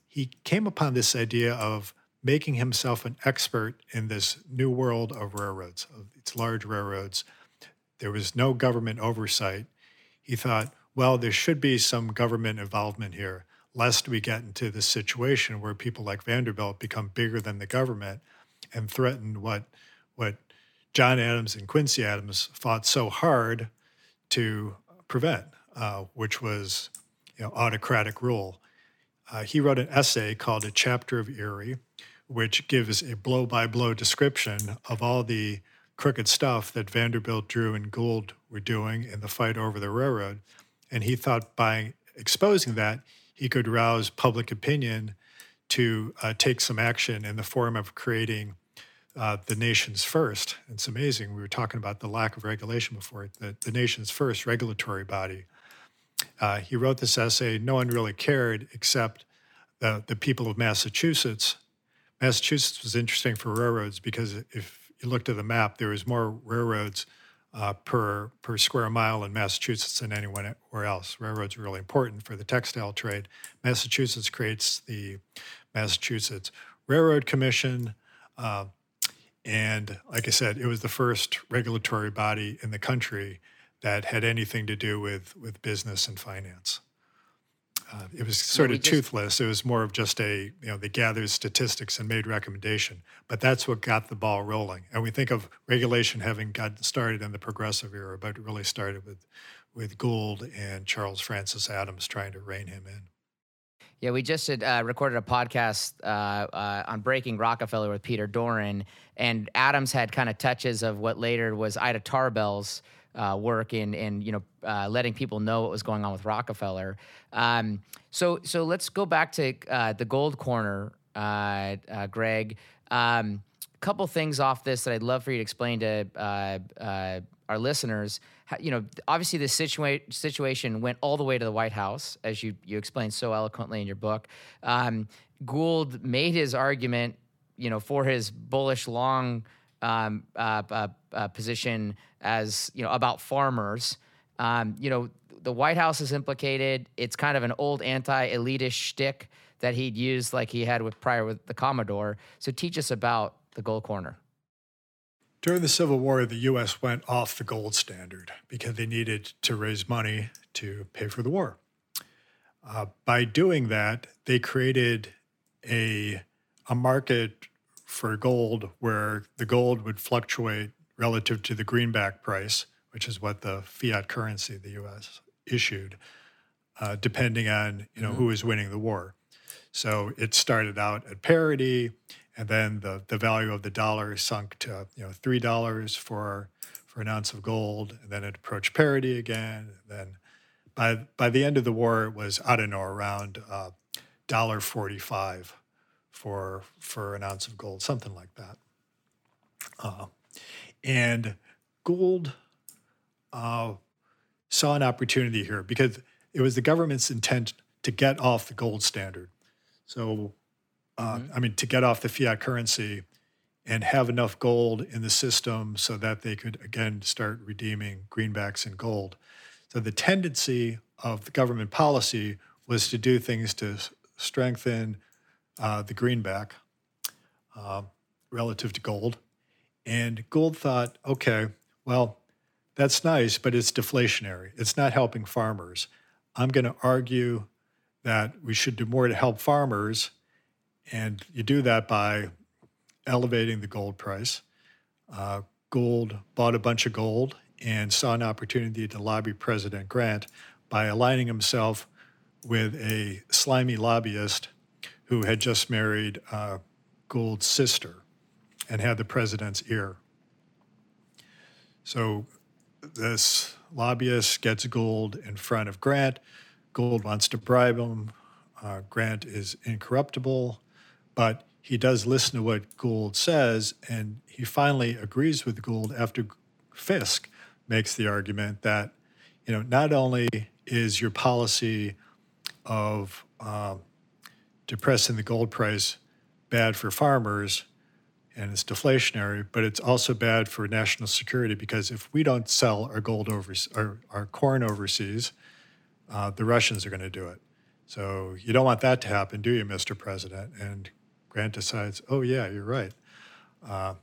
he came upon this idea of making himself an expert in this new world of railroads, of its large railroads. There was no government oversight. He thought, well, there should be some government involvement here, lest we get into this situation where people like Vanderbilt become bigger than the government and threaten what what John Adams and Quincy Adams fought so hard to prevent, uh, which was you know, autocratic rule. Uh, he wrote an essay called A Chapter of Erie, which gives a blow by blow description of all the crooked stuff that Vanderbilt, Drew, and Gould were doing in the fight over the railroad. And he thought by exposing that, he could rouse public opinion to uh, take some action in the form of creating uh, the nation's first. It's amazing. We were talking about the lack of regulation before, the, the nation's first regulatory body. Uh, he wrote this essay. No one really cared except the, the people of Massachusetts Massachusetts was interesting for railroads because if you looked at the map, there was more railroads uh, per per square mile in Massachusetts than anywhere else. Railroads are really important for the textile trade. Massachusetts creates the Massachusetts Railroad Commission, uh, And like I said, it was the first regulatory body in the country that had anything to do with, with business and finance. Uh, it was sort of just, toothless. It was more of just a, you know, they gathered statistics and made recommendation. But that's what got the ball rolling. And we think of regulation having gotten started in the progressive era, but it really started with, with Gould and Charles Francis Adams trying to rein him in. Yeah, we just had, uh, recorded a podcast uh, uh, on breaking Rockefeller with Peter Doran, and Adams had kind of touches of what later was Ida Tarbell's uh, work in in you know uh, letting people know what was going on with Rockefeller. Um, so so let's go back to uh, the Gold Corner, Greg. Um, couple things off this that I'd love for you to explain to our listeners you know, obviously the situa- situation went all the way to the White House, as you you explained so eloquently in your book. Um, Gould made his argument, you know, for his bullish long um, uh, uh, uh, position as you know about farmers. Um, you know, the White House is implicated. It's kind of an old anti-elitist shtick that he'd used, like he had with prior with the Commodore. So teach us about the Gold Corner. During the Civil War, the U.S. went off the gold standard because they needed to raise money to pay for the war. Uh, by doing that, they created a, a market for gold where the gold would fluctuate relative to the greenback price, which is what the fiat currency the U.S. issued, uh, depending on you know mm-hmm. who was winning the war. So it started out at parity, and then the, the value of the dollar sunk to you know three dollars for for an ounce of gold, and then it approached parity again. Then by by the end of the war, it was I don't know around uh, dollar forty five for for an ounce of Gould, something like that. Uh, and gold uh, saw an opportunity here because it was the government's intent to get off the gold standard. So uh, mm-hmm. I mean, to get off the fiat currency and have enough gold in the system so that they could again start redeeming greenbacks and gold. So the tendency of the government policy was to do things to strengthen uh, the greenback uh, relative to gold. And Gould thought, okay, well, that's nice, but it's deflationary. It's not helping farmers. I'm going to argue that we should do more to help farmers and you do that by elevating the gold price. Uh, Gould bought a bunch of gold and saw an opportunity to lobby President Grant by aligning himself with a slimy lobbyist who had just married uh, Gould's sister and had the president's ear. So this lobbyist gets Gould in front of Grant. Gould wants to bribe him. Uh, Grant is incorruptible. But he does listen to what Gould says, and he finally agrees with Gould after Fisk makes the argument that, you know, not only is your policy of um, depressing the gold price bad for farmers and it's deflationary, but it's also bad for national security because if we don't sell our gold overseas, our, our corn overseas, uh, the Russians are going to do it. So you don't want that to happen, do you, Mr. President? And Grant decides, oh, yeah, you're right. Uh,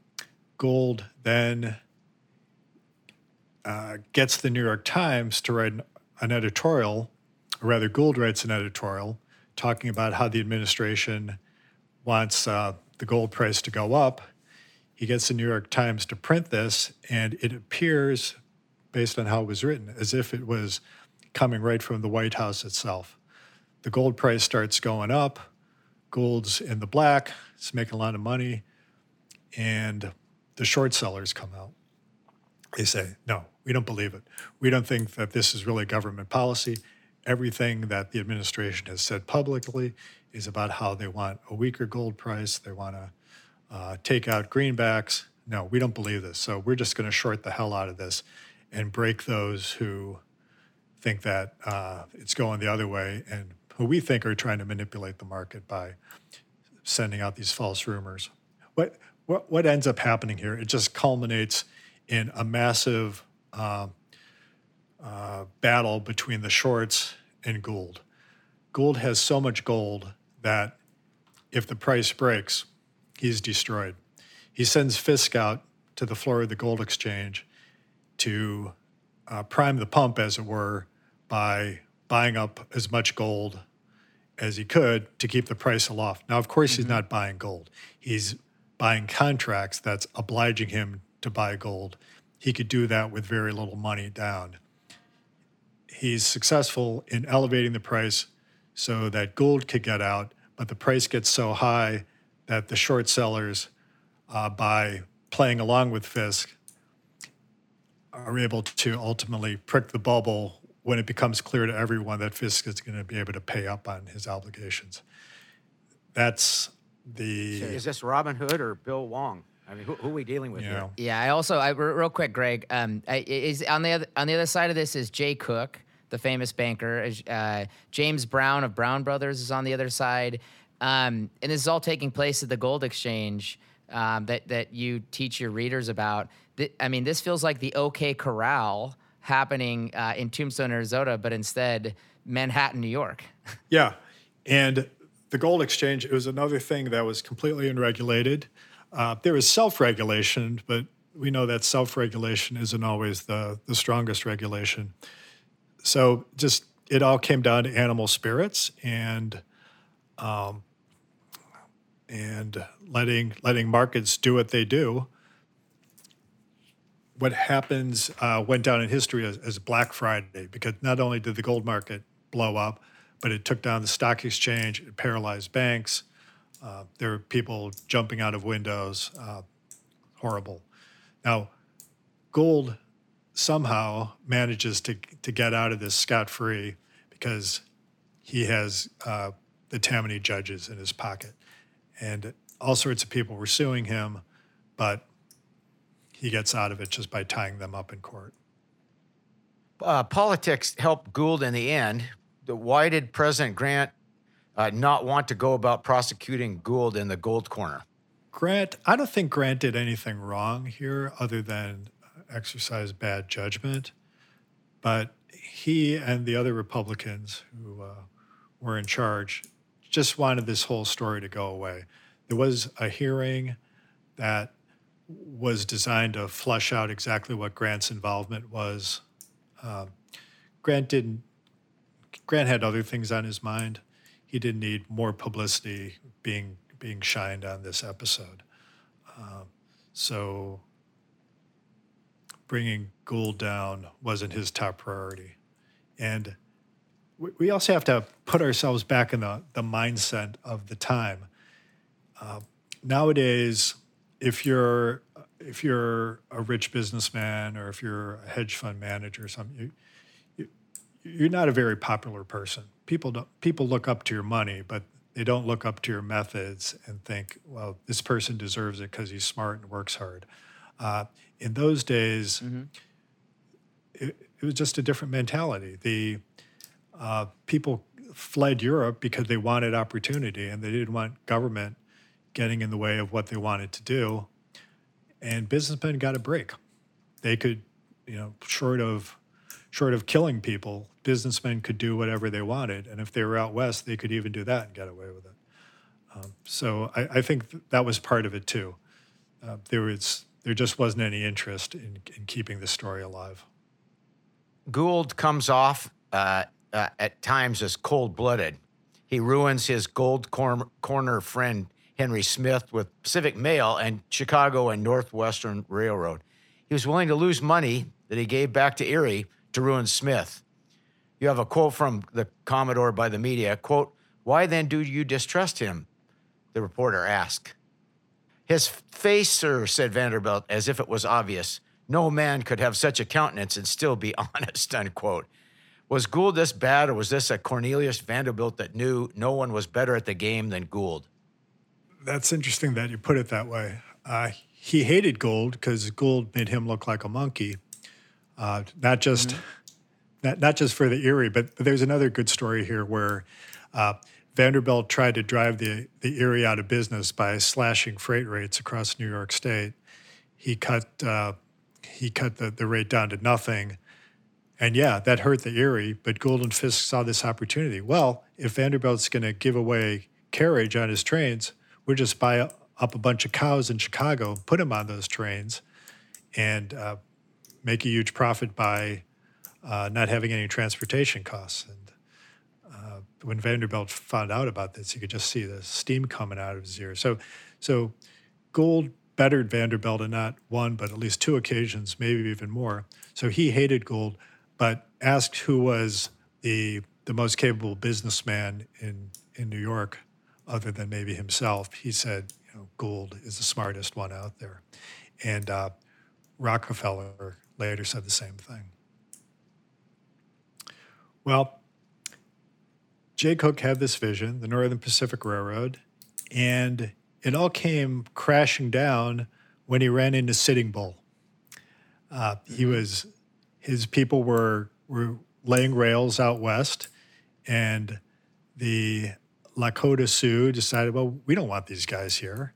Gould then uh, gets the New York Times to write an, an editorial, or rather, Gould writes an editorial talking about how the administration wants uh, the gold price to go up. He gets the New York Times to print this, and it appears, based on how it was written, as if it was coming right from the White House itself. The gold price starts going up. Gould's in the black, it's making a lot of money, and the short sellers come out. They say, no, we don't believe it. We don't think that this is really government policy. Everything that the administration has said publicly is about how they want a weaker gold price. They want to uh, take out greenbacks. No, we don't believe this. So we're just going to short the hell out of this and break those who think that uh, it's going the other way and who we think are trying to manipulate the market by sending out these false rumors. What, what, what ends up happening here? It just culminates in a massive uh, uh, battle between the shorts and Gould. Gould has so much gold that if the price breaks, he's destroyed. he sends Fisk out to the floor of the gold exchange to uh, prime the pump, as it were, by buying up as much gold as he could to keep the price aloft. Now, of course, mm-hmm. he's not buying gold. He's buying contracts that's obliging him to buy gold. He could do that with very little money down. He's successful in elevating the price so that gold could get out, but the price gets so high that the short sellers, uh, by playing along with Fisk, are able to ultimately prick the bubble when it becomes clear to everyone that Fisk is going to be able to pay up on his obligations. That's the. Is this Robin Hood or Bill Hwang? I mean, who, who are we dealing with yeah. here? Yeah, I also, I, real quick, Greg, um, is on the other, on the other side of this is Jay Cooke, the famous banker. Uh, James Brown of Brown Brothers is on the other side, um, and this is all taking place at the Gold Exchange um, that that you teach your readers about. I mean, this feels like the OK Corral happening uh, in Tombstone, Arizona, but instead Manhattan, New York. [LAUGHS] yeah, and the gold exchange it was another thing that was completely unregulated. Uh, was self-regulation, but we know that self-regulation isn't always the the strongest regulation. So just it all came down to animal spirits and um, and letting letting markets do what they do what happens uh, went down in history as, as, Black Friday because not only did the gold market blow up, but it took down the stock exchange, it paralyzed banks. Uh, there were people jumping out of windows. Uh, horrible. Now, Gould somehow manages to, to get out of this scot free because he has uh, the Tammany judges in his pocket. And all sorts of people were suing him, but he gets out of it just by tying them up in court. Uh, politics helped Gould in the end. Why did President Grant uh, not want to go about prosecuting Gould in the gold corner? Grant, I don't think Grant did anything wrong here other than exercise bad judgment. But he and the other Republicans who uh, were in charge just wanted this whole story to go away. There was a hearing that was designed to flush out exactly what Grant's involvement was. Um, Grant didn't. Grant had other things on his mind. He didn't need more publicity being being shined on this episode. Um, so bringing Gould down wasn't his top priority, and we, we also have to put ourselves back in the the mindset of the time. Uh, nowadays if you're if you're a rich businessman or if you're a hedge fund manager or something, you, you, are not a very popular person. People don't people look up to your money, but they don't look up to your methods and think, well, this person deserves it because he's smart and works hard. Uh, in those days, mm-hmm. it, it, was just a different mentality. The uh, people fled Europe because they wanted opportunity and they didn't want government getting in the way of what they wanted to do. And businessmen got a break. They could, you know, short of short of killing people, businessmen could do whatever they wanted. And if they were out west, they could even do that and get away with it. Um, so I, I, think that was part of it too. Uh, there was there just wasn't any interest in, in keeping the story alive. Gould comes off uh, uh, at times as cold blooded. He ruins his gold cor- corner friend Henry Smith with Pacific Mail and Chicago and Northwestern Railroad. He was willing to lose money that he gave back to Erie to ruin Smith. You have a quote from the Commodore by the media, quote, why then do you distrust him? The reporter asked. His face, sir, said Vanderbilt, as if it was obvious. No man could have such a countenance and still be [LAUGHS] honest, unquote. Was Gould this bad, or was this a Cornelius Vanderbilt that knew no one was better at the game than Gould? That's interesting that you put it that way. Uh, he hated Gould because Gould made him look like a monkey, uh, not just mm-hmm. not, not just for the Erie, but, but there's another good story here where uh, Vanderbilt tried to drive the the Erie out of business by slashing freight rates across New York State. He cut uh, he cut the, the rate down to nothing. And yeah, that hurt the Erie, but Gould and Fisk saw this opportunity. Well, if Vanderbilt's going to give away carriage on his trains, we'll just buy up a bunch of cows in Chicago, put them on those trains, and uh, make a huge profit by uh, not having any transportation costs. And uh, when Vanderbilt found out about this, you could just see the steam coming out of his ears. So, so Gould bettered Vanderbilt on not one, but at least two occasions, maybe even more. So he hated Gould, but asked who was the the most capable businessman in in New York, other than maybe himself. He said, you know, Gould is the smartest one out there, and uh, Rockefeller later said the same thing. Well, Jay Cooke had this vision, the Northern Pacific Railroad, and it all came crashing down when he ran into Sitting Bull. Uh, he mm-hmm. was, his people were were laying rails out west, and the Lakota Sioux decided, well, we don't want these guys here,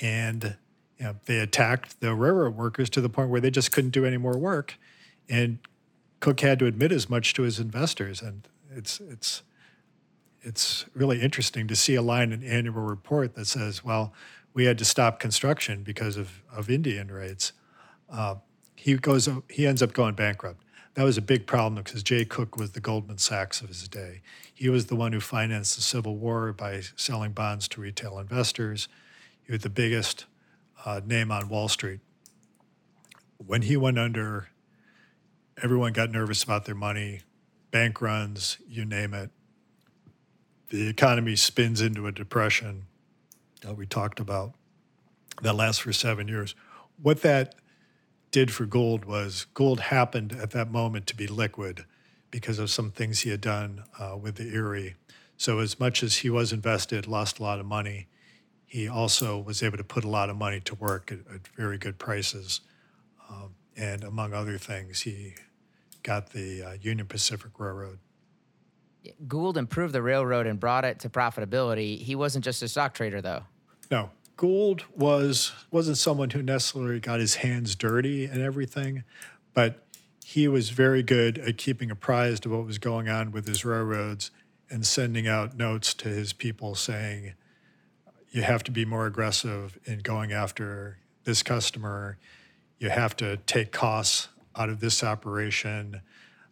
and you know, they attacked the railroad workers to the point where they just couldn't do any more work, and Cooke had to admit as much to his investors, and it's it's it's really interesting to see a line in annual report that says, well, we had to stop construction because of, of Indian raids. Uh, he goes, he ends up going bankrupt. That was a big problem because Jay Cooke was the Goldman Sachs of his day. He was the one who financed the Civil War by selling bonds to retail investors. He was the biggest uh, name on Wall Street. When he went under, everyone got nervous about their money, bank runs, you name it the economy spins into a depression that we talked about that lasts for seven years. What that did for Gould was Gould happened at that moment to be liquid because of some things he had done uh, with the Erie. So, as much as he was invested, lost a lot of money, he also was able to put a lot of money to work at, at very good prices. Um, and among other things, he got the uh, Union Pacific Railroad Gould improved the railroad and brought it to profitability. He wasn't just a stock trader, though. No, Gould was wasn't someone who necessarily got his hands dirty and everything, but he was very good at keeping apprised of what was going on with his railroads and sending out notes to his people saying, "You have to be more aggressive in going after this customer. You have to take costs out of this operation.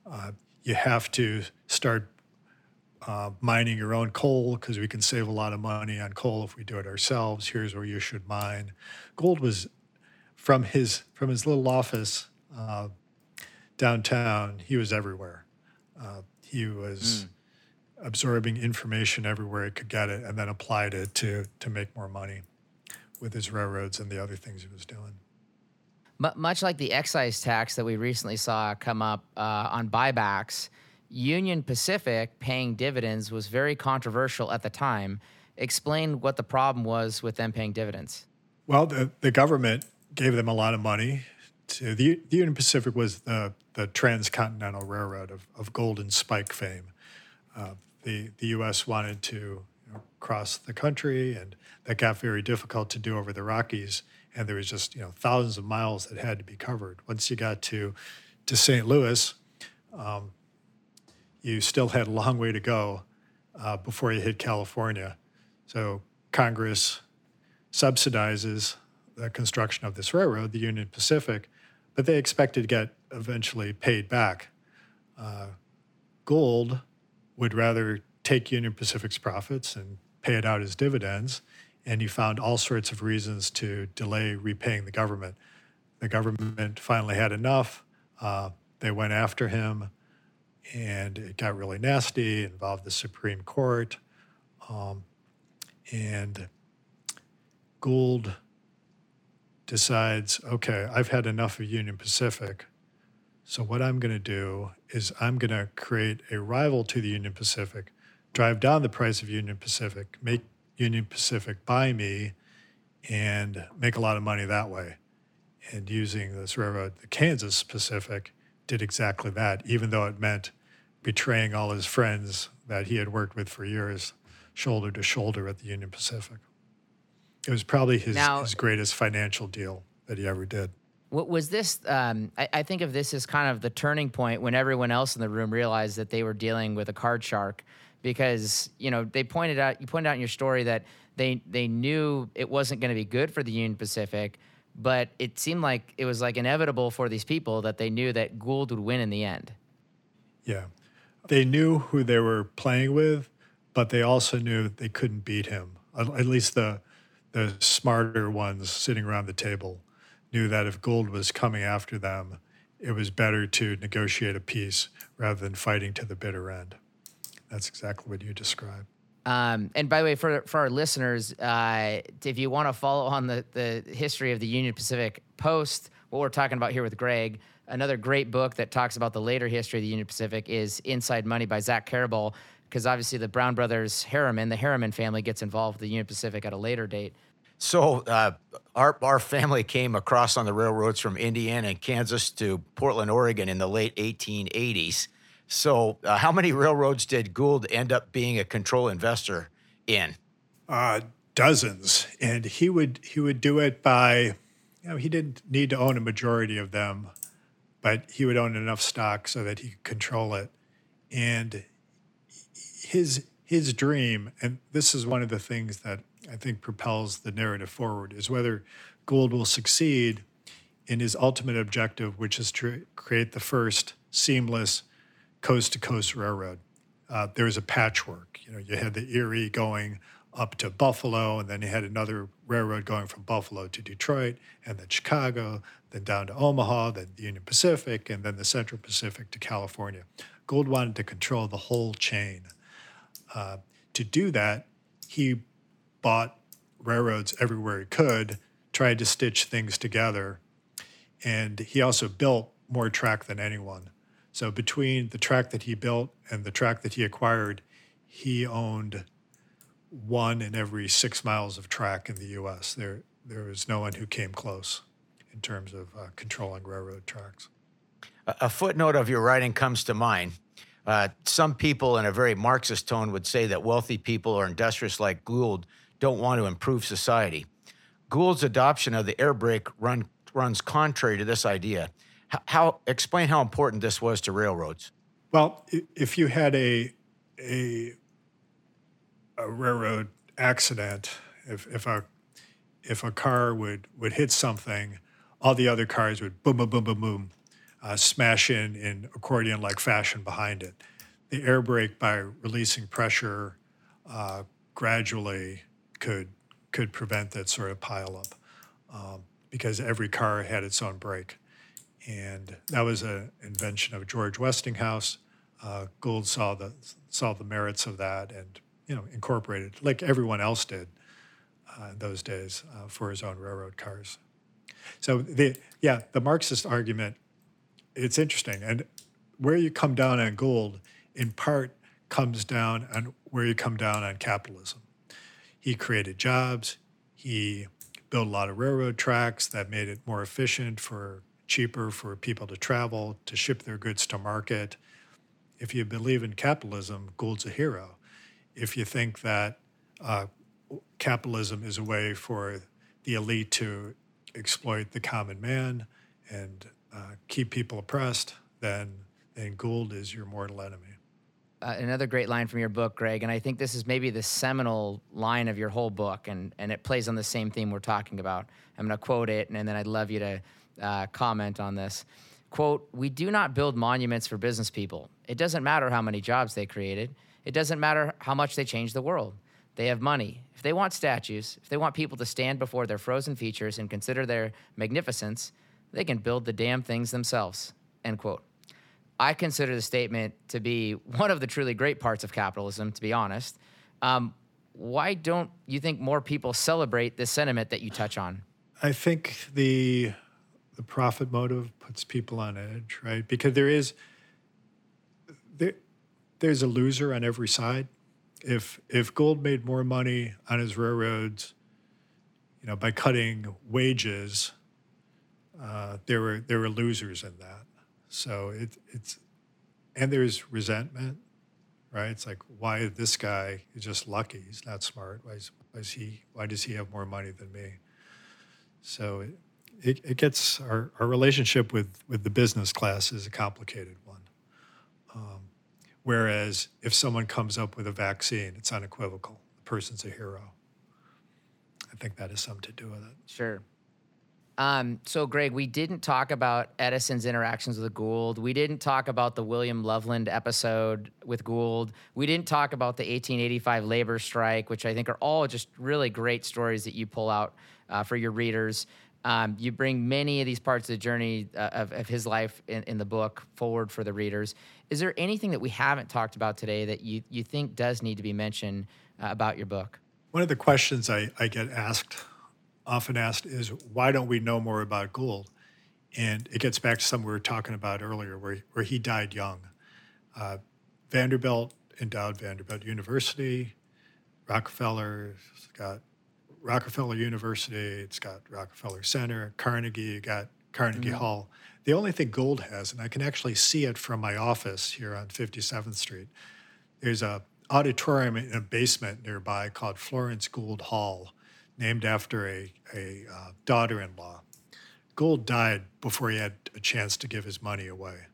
Uh, you have to start uh, mining your own coal because we can save a lot of money on coal if we do it ourselves. Here's where you should mine. Gould was from his from his little office uh, downtown. He was everywhere. Uh, he was mm. absorbing information everywhere he could get it, and then applied it to to make more money with his railroads and the other things he was doing. much like the excise tax that we recently saw come up uh, on buybacks Union Pacific paying dividends was very controversial at the time. Explain what the problem was with them paying dividends. Well, the, the government gave them a lot of money. To the, the Union Pacific was the, the transcontinental railroad of, of Golden Spike fame. Uh, the, the U.S. wanted to you know, cross the country, and that got very difficult to do over the Rockies. And there was just you know thousands of miles that had to be covered. Once you got to to St. Louis, um, you still had a long way to go uh, before you hit California. So Congress subsidizes the construction of this railroad, the Union Pacific, but they expected to get eventually paid back. Uh, Gould would rather take Union Pacific's profits and pay it out as dividends, and he found all sorts of reasons to delay repaying the government. The government finally had enough. Uh, they went after him and it got really nasty. Involved the Supreme Court, um, and Gould decides, okay, I've had enough of Union Pacific. So what I'm going to do is I'm going to create a rival to the Union Pacific, drive down the price of Union Pacific, make Union Pacific buy me, and make a lot of money that way. And using this railroad, the Kansas Pacific, did exactly that, even though it meant betraying all his friends that he had worked with for years, shoulder to shoulder at the Union Pacific. It was probably his, now, his greatest financial deal that he ever did. What was this? Um, I, I, think of this as kind of the turning point when everyone else in the room realized that they were dealing with a card shark. because you know they pointed out you pointed out in your story that they they knew it wasn't going to be good for the Union Pacific, but it seemed like it was like inevitable for these people that they knew that Gould would win in the end. Yeah, they knew who they were playing with, but they also knew they couldn't beat him. At least the the smarter ones sitting around the table knew that if Gould was coming after them, it was better to negotiate a peace rather than fighting to the bitter end. That's exactly what you described. Um, and by the way, for for our listeners, uh, if you want to follow on the the history of the Union Pacific post, what we're talking about here with Greg, another great book that talks about the later history of the Union Pacific is Inside Money by Zach Karabell, because obviously the Brown brothers Harriman, the Harriman family, gets involved with the Union Pacific at a later date. So uh, our our family came across on the railroads from Indiana and Kansas to Portland, Oregon, in the late 1880s. So, uh, how many railroads did Gould end up being a control investor in? Uh, dozens, and he would he would do it by, you know, he didn't need to own a majority of them, but he would own enough stock so that he could control it. And his his dream, and this is one of the things that I think propels the narrative forward, is whether Gould will succeed in his ultimate objective, which is to create the first seamless coast to coast railroad. Uh, there was a patchwork. You know, you had the Erie going up to Buffalo, and then you had another railroad going from Buffalo to Detroit, and then Chicago, then down to Omaha, then the Union Pacific, and then the Central Pacific to California. Gould wanted to control the whole chain. Uh, to do that, he bought railroads everywhere he could, tried to stitch things together, and he also built more track than anyone. So between the track that he built and the track that he acquired, he owned one in every six miles of track in the U.S. There, there was no one who came close in terms of uh, controlling railroad tracks. A footnote of your writing comes to mind. Uh, some people, in a very Marxist tone, would say that wealthy people or industrialists like Gould don't want to improve society. Gould's adoption of the air brake run, runs contrary to this idea. How explain how important this was to railroads? Well, if you had a a, a railroad accident, if, if a if a car would would hit something, all the other cars would boom boom boom boom boom, uh, smash in in accordion like fashion behind it. The air brake, by releasing pressure uh, gradually, could could prevent that sort of pileup um, because every car had its own brake. And that was an invention of George Westinghouse. Uh, Gould saw the saw the merits of that and you know incorporated like everyone else did uh, those days uh, for his own railroad cars. So the yeah the Marxist argument it's interesting and where you come down on Gould in part comes down on where you come down on capitalism. He created jobs. He built a lot of railroad tracks that made it more efficient for cheaper for people to travel, to ship their goods to market. If you believe in capitalism, Gould's a hero. If you think that uh, capitalism is a way for the elite to exploit the common man and uh, keep people oppressed, then, then Gould is your mortal enemy. Uh, another great line from your book, Greg, and I think this is maybe the seminal line of your whole book, and, and it plays on the same theme we're talking about. I'm going to quote it, and then I'd love you to uh, comment on this. Quote, we do not build monuments for business people. It doesn't matter how many jobs they created. It doesn't matter how much they change the world. They have money. If they want statues, if they want people to stand before their frozen features and consider their magnificence, they can build the damn things themselves. End quote. I consider the statement to be one of the truly great parts of capitalism, to be honest. Um, why don't you think more people celebrate this sentiment that you touch on? I think the the profit motive puts people on edge, right? Because there is there, there's a loser on every side. If if Gould made more money on his railroads, you know, by cutting wages, uh, there were there were losers in that. So it, it's and there's resentment, right? It's like why this guy is just lucky. He's not smart. Why is, why is he? Why does he have more money than me? So it, it, it gets our, our relationship with, with the business class is a complicated one. Um, Whereas if someone comes up with a vaccine, it's unequivocal. The person's a hero. I think that has something to do with it. Sure. Um, so, Greg, we didn't talk about Edison's interactions with Gould. We didn't talk about the William Loveland episode with Gould. We didn't talk about the 1885 labor strike, which I think are all just really great stories that you pull out uh, for your readers. Um, you bring many of these parts of the journey uh, of, of, his life in, in, the book forward for the readers. Is there anything that we haven't talked about today that you, you think does need to be mentioned uh, about your book? One of the questions I, I get asked often asked is why don't we know more about Gould? And it gets back to something we were talking about earlier, where, where he died young. Uh, Vanderbilt endowed Vanderbilt University, Rockefeller's got Rockefeller University, it's got Rockefeller Center, Carnegie, got Carnegie mm-hmm. Hall. The only thing Gould has, and I can actually see it from my office here on 57th Street, there's a auditorium in a basement nearby called Florence Gould Hall named after a, a uh, daughter in law. Gould died before he had a chance to give his money away.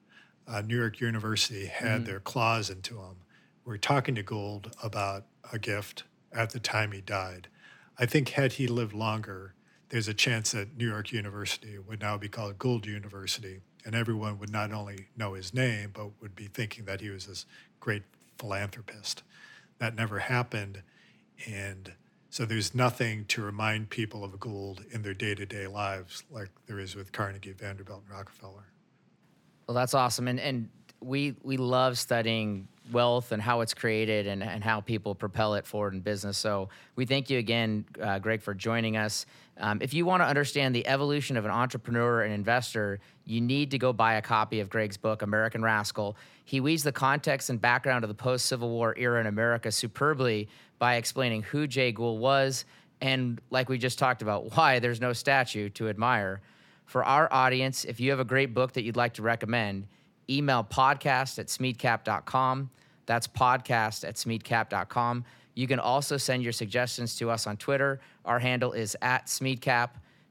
Uh, New York University had mm-hmm. their claws into him. We are talking to Gould about a gift at the time he died. I think, had he lived longer, there's a chance that New York University would now be called Gould University, and everyone would not only know his name, but would be thinking that he was this great philanthropist. That never happened. And so there's nothing to remind people of Gould in their day to day lives like there is with Carnegie, Vanderbilt, and Rockefeller. Well, that's awesome. And, and we, we love studying wealth and how it's created and, and how people propel it forward in business. So we thank you again, uh, Greg, for joining us. Um, if you want to understand the evolution of an entrepreneur and investor, you need to go buy a copy of Greg's book, American Rascal. He weaves the context and background of the post Civil War era in America superbly by explaining who Jay Gould was and, like we just talked about, [LAUGHS] why there's no statue to admire. For our audience, if you have a great book that you'd like to recommend, email podcast at smeadcap.com. That's podcast at smeadcap.com. You can also send your suggestions to us on Twitter. Our handle is at smeadcap.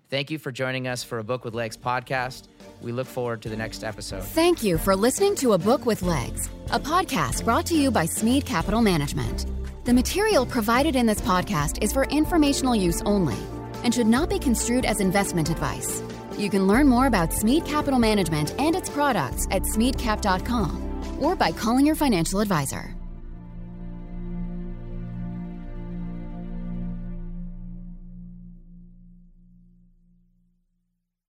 Thank you for joining us for a Book with Legs podcast. We look forward to the next episode. Thank you for listening to A Book with Legs, a podcast brought to you by Smead Capital Management. The material provided in this podcast is for informational use only and should not be construed as investment advice. You can learn more about Smead Capital Management and its products at smeadcap.com or by calling your financial advisor.